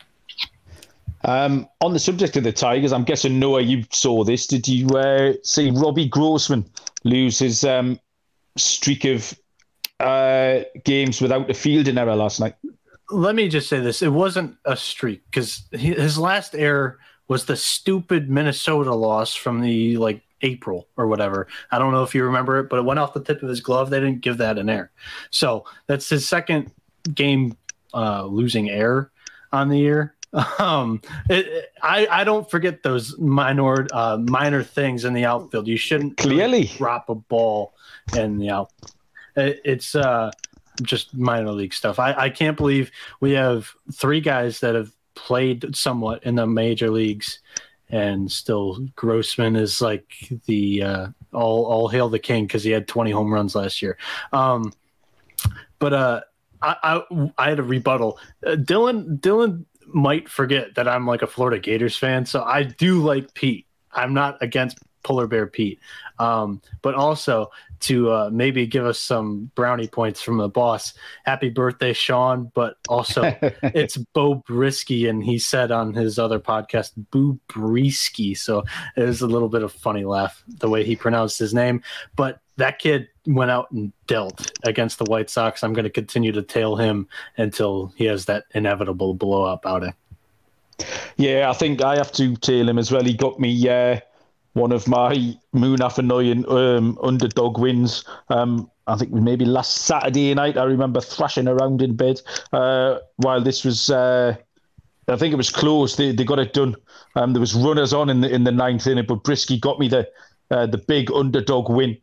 Um, on the subject of the Tigers, I'm guessing Noah, you saw this. Did you uh, see Robbie Grossman lose his um, streak of uh, games without a fielding error last night? Let me just say this: it wasn't a streak because his last error was the stupid Minnesota loss from the like April or whatever. I don't know if you remember it, but it went off the tip of his glove. They didn't give that an error, so that's his second game uh, losing error on the year. *laughs* Um, it, I I don't forget those minor uh, minor things in the outfield. You shouldn't really Clearly. drop a ball in the out. It, it's uh just minor league stuff. I, I can't believe we have three guys that have played somewhat in the major leagues, and still Grossman is like the uh, all all hail the king because he had 20 home runs last year. Um, but uh, I, I I had a rebuttal. Uh, Dylan Dylan might forget that I'm like a Florida Gators fan, so I do like Pete. I'm not against Polar Bear Pete, um, but also to uh, maybe give us some brownie points from the boss. Happy birthday, Sean! But also, *laughs* it's Beau Brieske, and he said on his other podcast, Boo Brisky. So it was a little bit of funny laugh the way he pronounced his name. But that kid went out and dealt against the White Sox. I'm going to continue to tail him until he has that inevitable blow up outing. Yeah, I think I have to tail him as well. He got me uh, one of my moon Munaf annoying um, underdog wins. Um, I think maybe last Saturday night. I remember thrashing around in bed uh, while this was. Uh, I think it was close. They they got it done. Um, there was runners on in the in the ninth inning, but Brieske got me the uh, the big underdog win.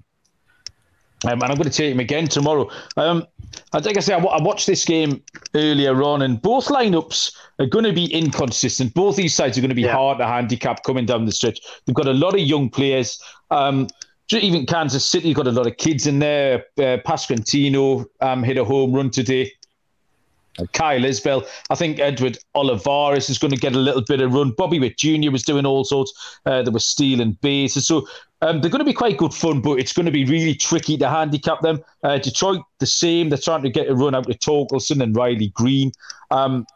Um, and I'm going to take him again tomorrow. Um, I think I say I, watched this game earlier on, and both lineups are going to be inconsistent. Both these sides are going to be Yeah. hard to handicap coming down the stretch. They've got a lot of young players. Um, even Kansas City got a lot of kids in there. Uh, Pasquantino um, hit a home run today. Uh, Kyle Isbel. I think Edward Olivares is going to get a little bit of run. Bobby Witt Jr. was doing all sorts. Uh, they were stealing bases. So um, they're going to be quite good fun, but it's going to be really tricky to handicap them. Uh, Detroit, the same. They're trying to get a run out of Torkelson and Riley Greene. Um,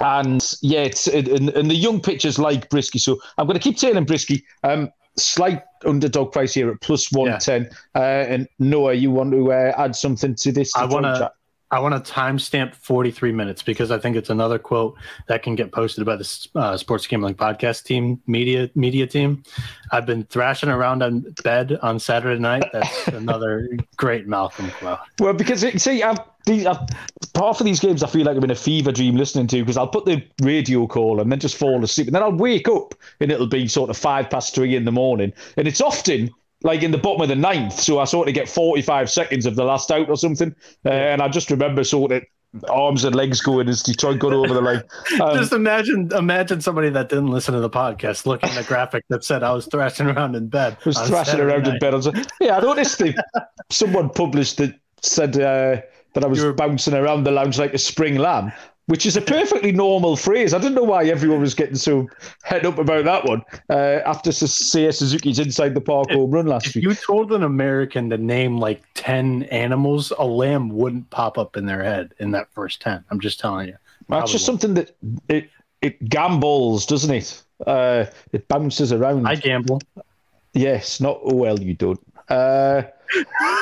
and yeah, it's and, and the young pitchers like Brieske. So I'm going to keep tailing Brieske. Um, slight underdog price here at plus 110. Uh, and Noah, you want to uh, add something to this? I wanna- chat? I want to timestamp 43 minutes because I think it's another quote that can get posted by the uh, Sports Gambling Podcast team media media team. I've been thrashing around on bed on Saturday night. That's *laughs* another great Malcolm quote. Well, because it- see, I've, these, I've, half of these games I feel like I'm in a fever dream listening to because I'll put the radio call and then just fall asleep, and then I'll wake up and it'll be sort of five past three in the morning, and it's often like in the bottom of the ninth, so I sort of get 45 seconds of the last out or something, uh, and I just remember sort of arms and legs going as Detroit got over the line. *laughs* Um, Just imagine, imagine somebody that didn't listen to the podcast looking at a graphic that said I was thrashing around in bed. *laughs* was thrashing Saturday around in bed. I was like, yeah, I noticed *laughs* someone published that said uh, that I was were- bouncing around the lounge like a spring lamb, which is a perfectly normal phrase. I don't know why everyone was getting so head up about that one uh, after Seiya Suzuki's inside the park home run last If week. you told an American to name like ten animals, a lamb wouldn't pop up in their head in that first ten. I'm just telling you. That's just something that it it gambles, doesn't it? Uh, it bounces around. I gamble. Yes, not oh well, you don't. Uh,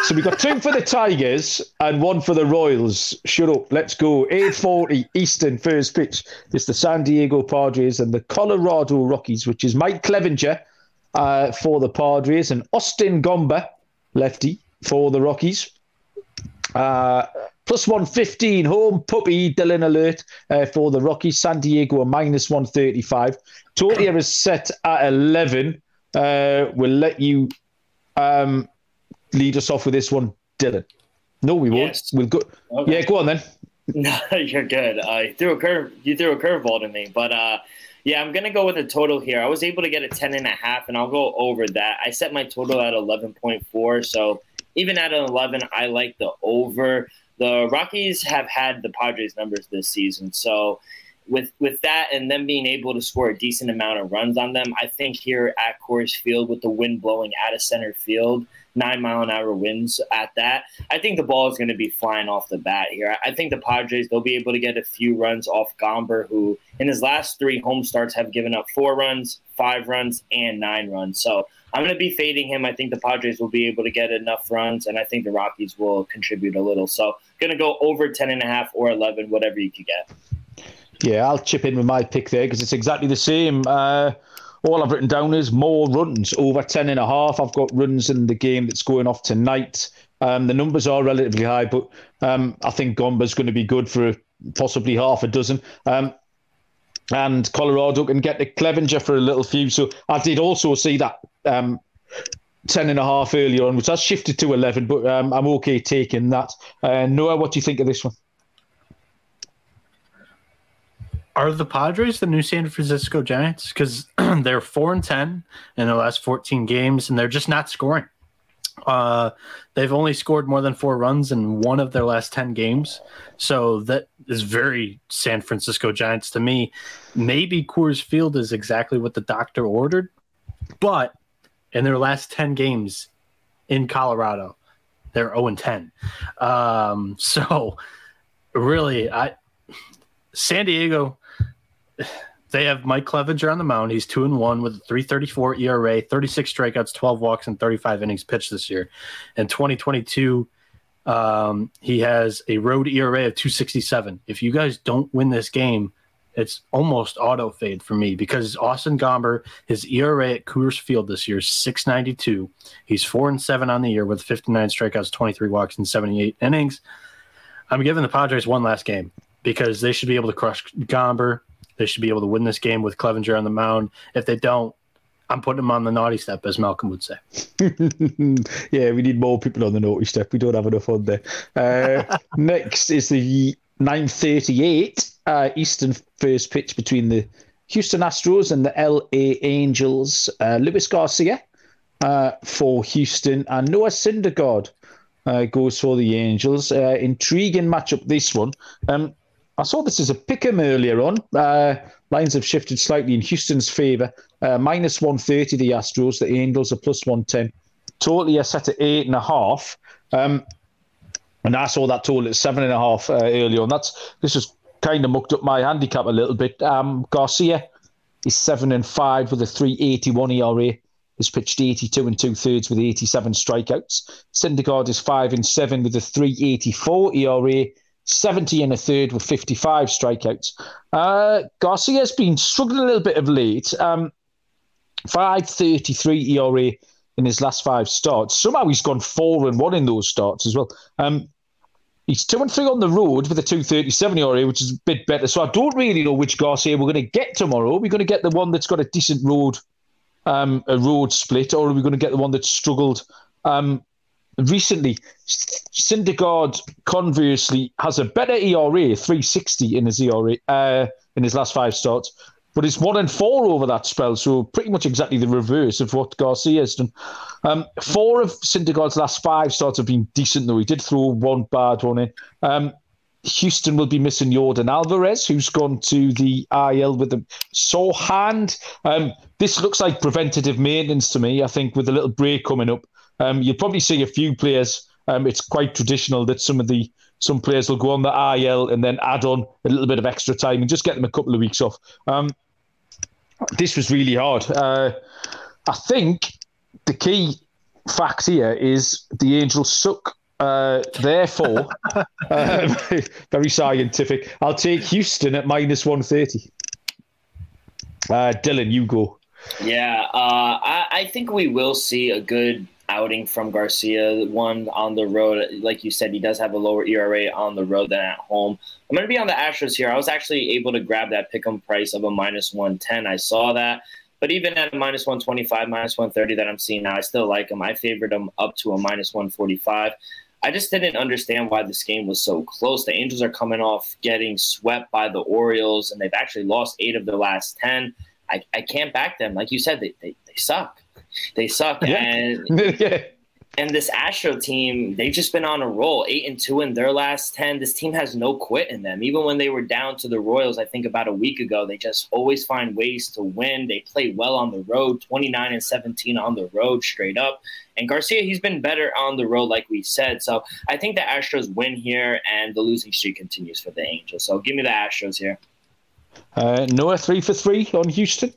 so we've got two for the Tigers and one for the Royals. Shut up, let's go. 8:40 Eastern first pitch. It's the San Diego Padres and the Colorado Rockies, which is Mike Clevinger uh, for the Padres and Austin Gomber, lefty, for the Rockies. Uh, plus 115 home puppy Dylan alert uh, for the Rockies. San Diego minus 135. Total is set at 11. Uh, we'll let you um, lead us off with this one, Dylan. No, we won't. Yes. We'll go. Okay. Yeah, go on then. *laughs* No, you're good. You threw a curve. You threw a curveball to me, but uh, yeah, I'm gonna go with a total here. I was able to get a ten and a half, and I'll go over that. I set my total at eleven point four, so even at an eleven, I like the over. The Rockies have had the Padres numbers this season, so with with that and them being able to score a decent amount of runs on them, I think here at Coors Field with the wind blowing out of center field, nine mile an hour winds at that, I think the ball is going to be flying off the bat here. I think the Padres they'll be able to get a few runs off Gomber, who in his last three home starts have given up four runs, five runs, and nine runs. So I'm going to be fading him. I think the Padres will be able to get enough runs, and I think the Rockies will contribute a little. So going to go over ten and a half or eleven, whatever you could get. Yeah, I'll chip in with my pick there because it's exactly the same. Uh, all I've written down is more runs, over 10 and a half. I've got runs in the game that's going off tonight. Um, the numbers are relatively high, but um, I think Gomber's going to be good for possibly half a dozen. Um, and Colorado can get the Clevinger for a little few. So I did also see that um, 10 and a half earlier on, which has shifted to 11, but um, I'm okay taking that. Uh, Noah, what do you think of this one? Are the Padres the new San Francisco Giants? Because *clears throat* they're four and ten in their last fourteen games, and they're just not scoring. Uh, they've only scored more than four runs in one of their last ten games, so that is very San Francisco Giants to me. Maybe Coors Field is exactly what the doctor ordered, but in their last ten games in Colorado, they're zero and ten. Um, *laughs* so really, I San Diego they have Mike Clevinger on the mound. He's two and one with a 334 ERA, 36 strikeouts, 12 walks, and 35 innings pitched this year. In 2022, um, he has a road ERA of 267. If you guys don't win this game, it's almost auto fade for me because Austin Gomber, his ERA at Coors Field this year is 692. He's four and seven on the year with 59 strikeouts, 23 walks, and 78 innings. I'm giving the Padres one last game because they should be able to crush Gomber. They should be able to win this game with Clevinger on the mound. If they don't, I'm putting them on the naughty step, as Malcolm would say. *laughs* yeah, we need more people on the naughty step. We don't have enough on there. Uh, *laughs* next is the 9:38 uh, Eastern first pitch between the Houston Astros and the LA Angels. Uh, Luis Garcia uh, for Houston and Noah Syndergaard uh, goes for the Angels. Uh, intriguing matchup this one. Um, I saw this as a pick'em earlier on. Uh, lines have shifted slightly in Houston's favour. Uh, minus 130 the Astros. The Angels are plus 110. Totally are set at eight and a half. Um, and I saw that total at seven and a half uh, earlier on. That's this has kind of mucked up my handicap a little bit. Um, Garcia is seven and five with a 381 ERA. Has pitched 82 and two thirds with 87 strikeouts. Syndergaard is five and seven with a 384 ERA. 70 and a third with 55 strikeouts. Uh, Garcia's been struggling a little bit of late. Um, 533 ERA in his last five starts. Somehow he's gone four and one in those starts as well. Um, he's two and three on the road with a 237 ERA, which is a bit better. So I don't really know which Garcia we're going to get tomorrow. We're going to get the one that's got a decent road, um, a road split, or are we going to get the one that's struggled um, recently, Syndergaard conversely has a better ERA, 360 in his ERA uh, in his last five starts, but it's one and four over that spell, so pretty much exactly the reverse of what Garcia has done. Um, four of Syndergaard's last five starts have been decent, though. He did throw one bad one in. Um, Houston will be missing Jordan Alvarez, who's gone to the IL with a sore hand. Um, this looks like preventative maintenance to me. I think with a little break coming up, um, you'll probably see a few players. Um, it's quite traditional that some of the some players will go on the IL and then add on a little bit of extra time and just get them a couple of weeks off. Um, this was really hard. Uh, I think the key fact here is the Angels suck. Uh, therefore, *laughs* um, *laughs* very scientific. I'll take Houston at minus 130. Uh, Dylan, you go. Yeah, uh, I, I, think we will see a good outing from Garcia. One on the road, like you said, he does have a lower ERA on the road than at home. I'm going to be on the Astros here. I was actually able to grab that pick'em price of a minus 110. I saw that. But even at a minus 125, minus 130 that I'm seeing now, I still like him. I favored him up to a minus 145. I just didn't understand why this game was so close. The Angels are coming off getting swept by the Orioles, and they've actually lost eight of their last 10. I, I can't back them. Like you said, they, they, they suck. They suck. And *laughs* yeah. and this Astro team, they've just been on a roll, eight and two in their last ten. This team has no quit in them. Even when they were down to the Royals, I think about a week ago, they just always find ways to win. They play well on the road, twenty nine and seventeen on the road, straight up. And Garcia, he's been better on the road, like we said. So I think the Astros win here, and the losing streak continues for the Angels. So give me the Astros here. Uh, Noah, three for three on Houston.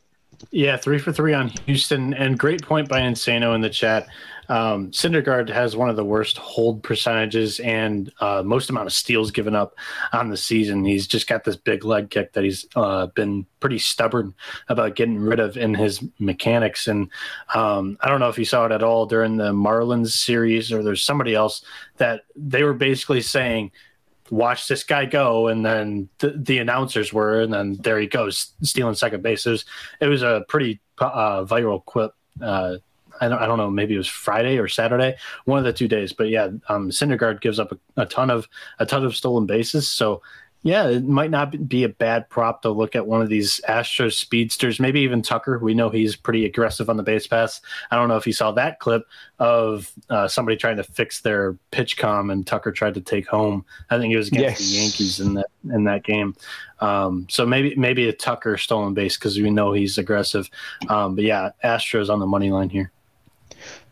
Yeah, three for three on Houston, and great point by Insano in the chat. Um, Syndergaard has one of the worst hold percentages and uh, most amount of steals given up on the season. He's just got this big leg kick that he's uh, been pretty stubborn about getting rid of in his mechanics. And um, I don't know if you saw it at all during the Marlins series or there's somebody else that they were basically saying – watch this guy go and then the, the announcers were and then there he goes stealing second base it was, it was a pretty uh, viral quip uh, I don't, I don't know maybe it was friday or saturday one of the two days but yeah um syndergaard gives up a, a ton of a ton of stolen bases. So yeah, it might not be a bad prop to look at one of these Astros speedsters, maybe even Tucker. We know he's pretty aggressive on the base pass. I don't know if you saw that clip of uh, somebody trying to fix their pitch com and Tucker tried to take home. I think it was against yes. the Yankees in that in that game. Um, so maybe maybe a Tucker stolen base because we know he's aggressive. Um, but yeah, Astros on the money line here.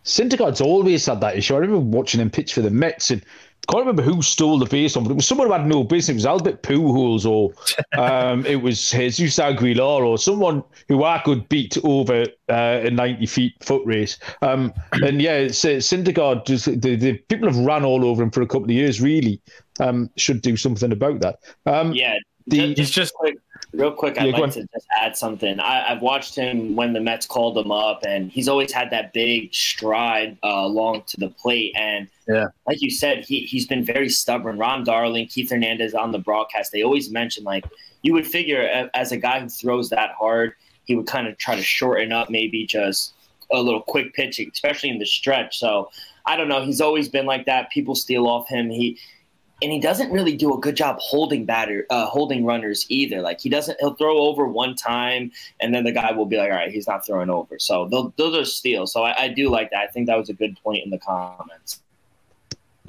Syndergaard's always had that issue. I remember watching him pitch for the Mets and can't remember who stole the base on, but it was someone who had no business. It was Albert Pujols or *laughs* um, it was Jesus Aguilar or someone who I could beat over uh, a 90 feet foot race. Um, *clears throat* and yeah, it's, uh, Syndergaard, just, the, the people have run all over him for a couple of years, really. Um, should do something about that. Um, yeah, the, he's just quick, real quick. I'd yeah, like to just add something. I, have watched him when the Mets called him up, and he's always had that big stride uh, along to the plate. And yeah, like you said, he he's been very stubborn. Ron Darling, Keith Hernandez on the broadcast, they always mention like you would figure as a guy who throws that hard, he would kind of try to shorten up, maybe just a little quick pitching, especially in the stretch. So I don't know. He's always been like that. People steal off him. He and he doesn't really do a good job holding batter, uh, holding runners either. Like he doesn't, he'll throw over one time, and then the guy will be like, "All right, he's not throwing over." So those are steals. So I, I, do like that. I think that was a good point in the comments.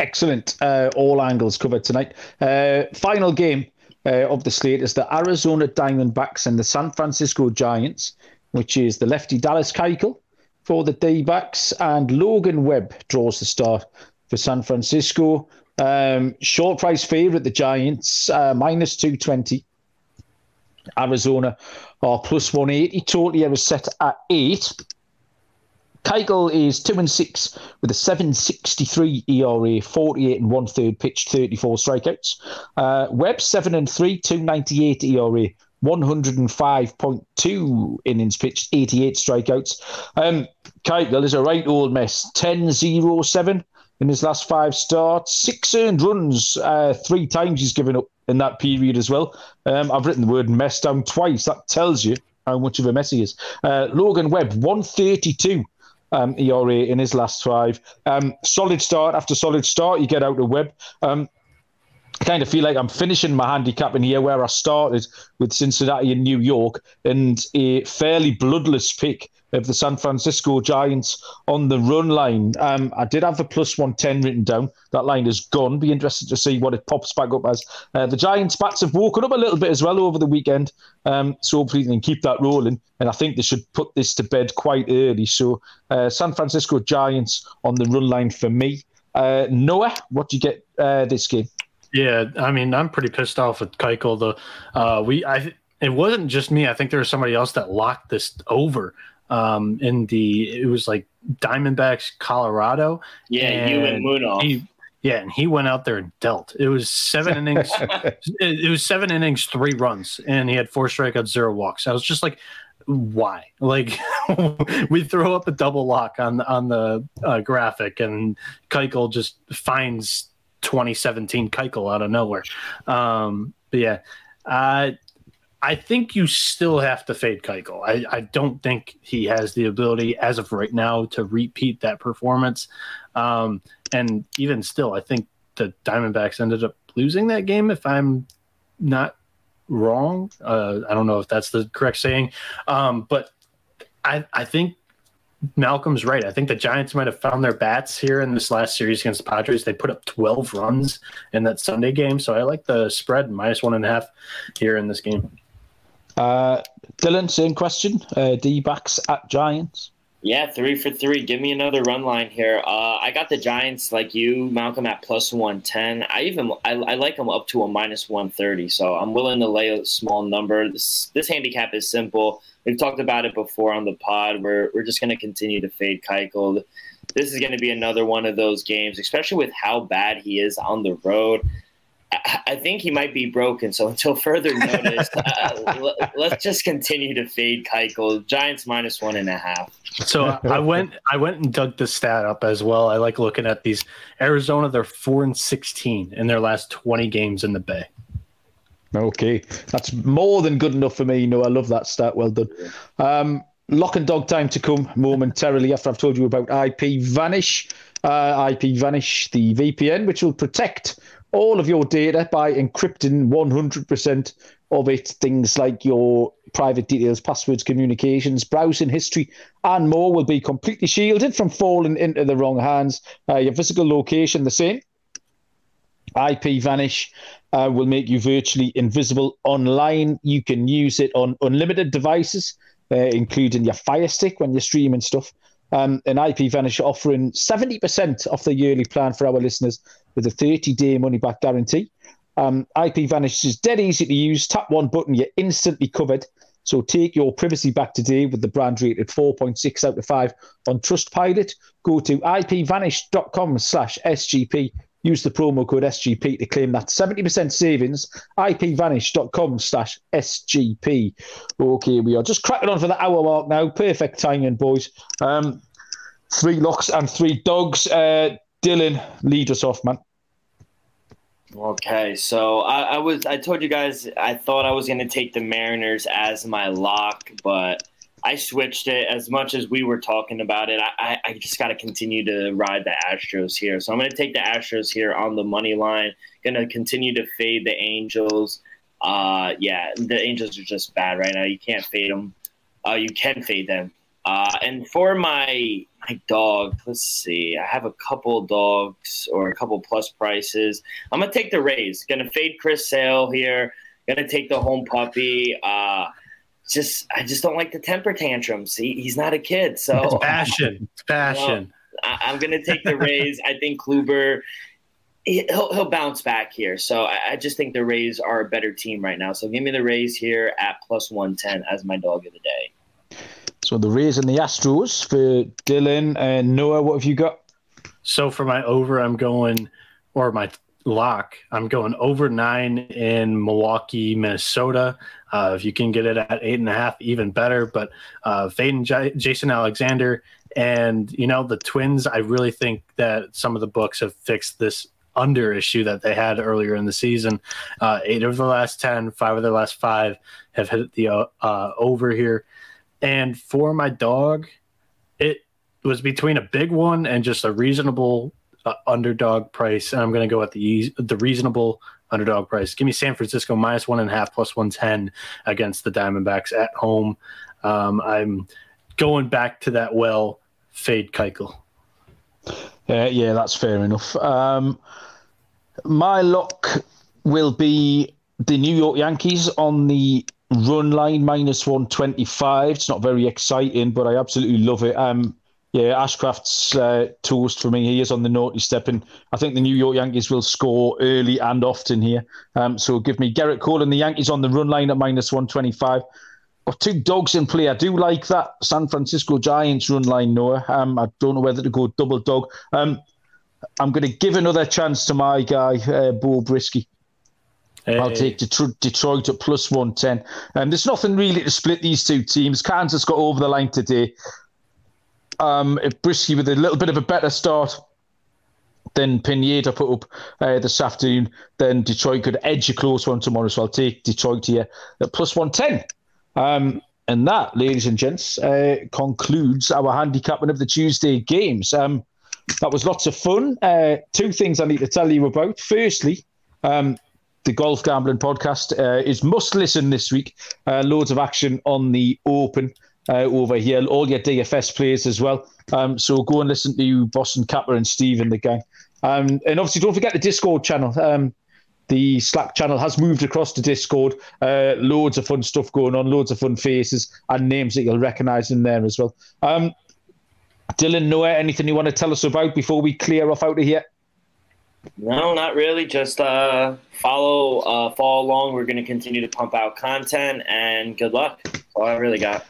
Excellent. Uh, all angles covered tonight. Uh, final game uh, of the slate is the Arizona Diamondbacks and the San Francisco Giants, which is the lefty Dallas Keuchel for the D-backs, and Logan Webb draws the start for San Francisco. Um, short price favourite, the Giants, uh, minus 220. Arizona are plus 180. Totally ever set at 8. Keuchel is 2 and 6 with a 763 ERA, 48 and one third pitched, 34 strikeouts. Uh, Webb 7 and 3, 298 ERA, 105.2 innings pitched, 88 strikeouts. Um, Keuchel is a right old mess, 10 0 7 in his last five starts. Six earned runs, uh, three times he's given up in that period as well. Um, I've written the word mess down twice. That tells you how much of a mess he is. Uh, Logan Webb, 132. um, ERA in his last five. Um, solid start after solid start. You get out of Webb. Um, I kind of feel like I'm finishing my handicap in here where I started with Cincinnati and New York and a fairly bloodless pick of the San Francisco Giants on the run line. Um, I did have the plus 110 written down. That line is gone. Be interested to see what it pops back up as. Uh, the Giants' bats have woken up a little bit as well over the weekend. Um, so hopefully they can keep that rolling. And I think they should put this to bed quite early. So uh, San Francisco Giants on the run line for me. Uh, Noah, what do you get uh, this game? Yeah, I mean, I'm pretty pissed off with Keuchel. The we, I, it wasn't just me. I think there was somebody else that locked this over um, in the it was like Diamondbacks, Colorado. Yeah, and you and Muno. He, yeah, and he went out there and dealt. It was seven *laughs* innings. it was seven innings, three runs, and he had four strikeouts, zero walks. I was just like, why? Like, *laughs* we throw up a double lock on on the uh, graphic, and Keuchel just finds 2017 Keuchel out of nowhere. Um, but yeah, uh, I think you still have to fade Keuchel. I, I don't think he has the ability as of right now to repeat that performance. Um, and even still, I think the Diamondbacks ended up losing that game. If I'm not wrong, uh, I don't know if that's the correct saying, um, but I I think Malcolm's right. I think the Giants might have found their bats here in this last series against the Padres. They put up 12 runs in that Sunday game, so I like the spread minus one and a half here in this game. Uh, Dylan, same question. Uh, D backs at Giants. Yeah, three for three. Give me another run line here. Uh, I got the Giants like you, Malcolm, at plus one ten. I even I, I, like them up to a minus one thirty. So I'm willing to lay a small number. This, this handicap is simple. We've talked about it before on the pod. We're we're just going to continue to fade Keuchel. This is going to be another one of those games, especially with how bad he is on the road. I think he might be broken. So until further notice, *laughs* uh, let's just continue to fade Keuchel. Giants minus one and a half. So I went, I went and dug the stat up as well. I like looking at these. Arizona, they're four and sixteen in their last twenty games in the Bay. Okay, that's more than good enough for me. You know, I love that stat. Well done. Um, lock and dog time to come momentarily after I've told you about IP Vanish. Uh, IP Vanish, the VPN, which will protect all of your data by encrypting 100% of it. Things like your private details, passwords, communications, browsing history, and more will be completely shielded from falling into the wrong hands. Uh, your physical location, the same. IP Vanish uh, will make you virtually invisible online. You can use it on unlimited devices, uh, including your Fire Stick when you're streaming stuff. Um, and IP Vanish offering 70% off the yearly plan for our listeners with a 30 day money back guarantee. Um, IP Vanish is dead easy to use. Tap one button, you're instantly covered. So take your privacy back today with the brand rated 4.6 out of 5 on Trustpilot. Go to ipvanish.com slash SGP. Use the promo code SGP to claim that 70% savings. ipvanish.com slash SGP. Okay, we are just cracking on for the hour mark now. Perfect timing, boys. Um, three locks and three dogs. Uh, Dylan, lead us off, man. Okay, so I, I, was I told you guys I thought I was gonna take the Mariners as my lock, but I switched it as much as we were talking about it. I, I just gotta continue to ride the Astros here. So I'm gonna take the Astros here on the money line. Gonna continue to fade the Angels. Uh yeah, the Angels are just bad right now. You can't fade them. Uh you can fade them. Uh, and for my my dog, let's see. I have a couple dogs or a couple plus prices. I'm gonna take the Rays. Gonna fade Chris Sale here. Gonna take the home puppy. Uh, just I just don't like the temper tantrums. He, he's not a kid, so it's passion. It's passion. *laughs* Well, I, am gonna take the Rays. I think Kluber. He'll, he'll bounce back here. So I, I just think the Rays are a better team right now. So give me the Rays here at plus 110 as my dog of the day. So the Rays and the Astros for Dylan and Noah. What have you got? So for my over, I'm going, or my lock, I'm going over nine in Milwaukee, Minnesota. Uh, if you can get it at eight and a half, even better. But uh, Faden, J- Jason Alexander, and you know the Twins. I really think that some of the books have fixed this under issue that they had earlier in the season. Uh, eight of the last ten, five of the last five have hit the uh, over here. And for my dog, it was between a big one and just a reasonable uh, underdog price, and I'm going to go at the the reasonable underdog price. Give me San Francisco minus one and a half plus one ten against the Diamondbacks at home. Um, I'm going back to that well fade Keuchel. Uh, yeah, that's fair enough. Um, my lock will be the New York Yankees on the run line minus 125. It's not very exciting, but I absolutely love it. Um, yeah, Ashcraft's uh, toast for me. He is on the naughty step, and I think the New York Yankees will score early and often here. Um, so give me Gerrit Cole and the Yankees on the run line at minus 125. Got two dogs in play. I do like that San Francisco Giants run line, Noah. Um, I don't know whether to go double dog. Um, I'm going to give another chance to my guy, uh, Beau Brieske. Hey. I'll take Detroit, Detroit at plus 110. Um, there's nothing really to split these two teams. Kansas got over the line today um, if Brieske with a little bit of a better start than Pineda put up uh, this afternoon, then Detroit could edge a close one tomorrow. So I'll take Detroit here at plus 110. Um, and that, ladies and gents, uh, concludes our handicapping of the Tuesday games. Um, that was lots of fun. Uh, two things I need to tell you about. Firstly, um, the Golf Gambling Podcast uh, is must listen this week. Uh, loads of action on the Open uh, over here. All your DFS players as well. Um, so go and listen to Boston Capper and Steve and the gang. Um, and obviously, don't forget the Discord channel. Um, the Slack channel has moved across to Discord. Uh, loads of fun stuff going on, loads of fun faces and names that you'll recognise in there as well. Um, Dylan, Noah, anything you want to tell us about before we clear off out of here? No, not really. Just uh, follow, uh, follow along. We're going to continue to pump out content, and good luck. That's all I really got.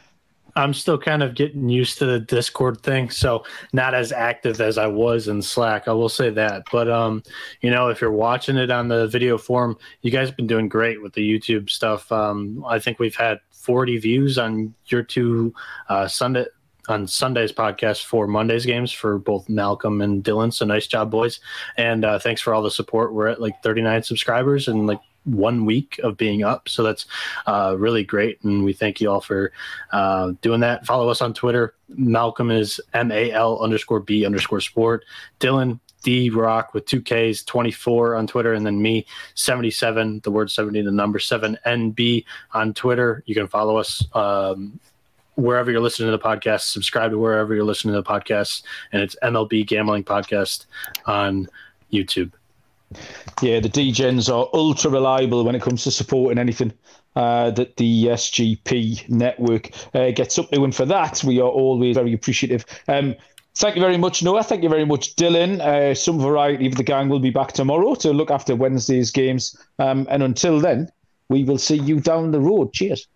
I'm still kind of getting used to the Discord thing, so not as active as I was in Slack. I will say that. But um, you know, if you're watching it on the video form, you guys have been doing great with the YouTube stuff. Um, I think we've had 40 views on your two uh, Sunday on Sunday's podcast for Monday's games for both Malcolm and Dylan. So nice job, boys, and uh, thanks for all the support. We're at like 39 subscribers and like one week of being up. So that's uh, really great. And we thank you all for uh, doing that. Follow us on Twitter. Malcolm is M A L underscore B underscore sport. Dylan, D Rock with two Ks, 24 on Twitter. And then me, 77, the word 70, the number 7 NB on Twitter. You can follow us. Um, wherever you're listening to the podcast, subscribe to wherever you're listening to the podcast, and it's MLB Gambling Podcast on YouTube. Yeah, the DGens are ultra reliable when it comes to supporting anything uh, that the SGP network uh, gets up to. And for that, we are always very appreciative. Um, thank you very much, Noah. Thank you very much, Dylan. Uh, some variety of the gang will be back tomorrow to look after Wednesday's games. Um, and until then, we will see you down the road. Cheers.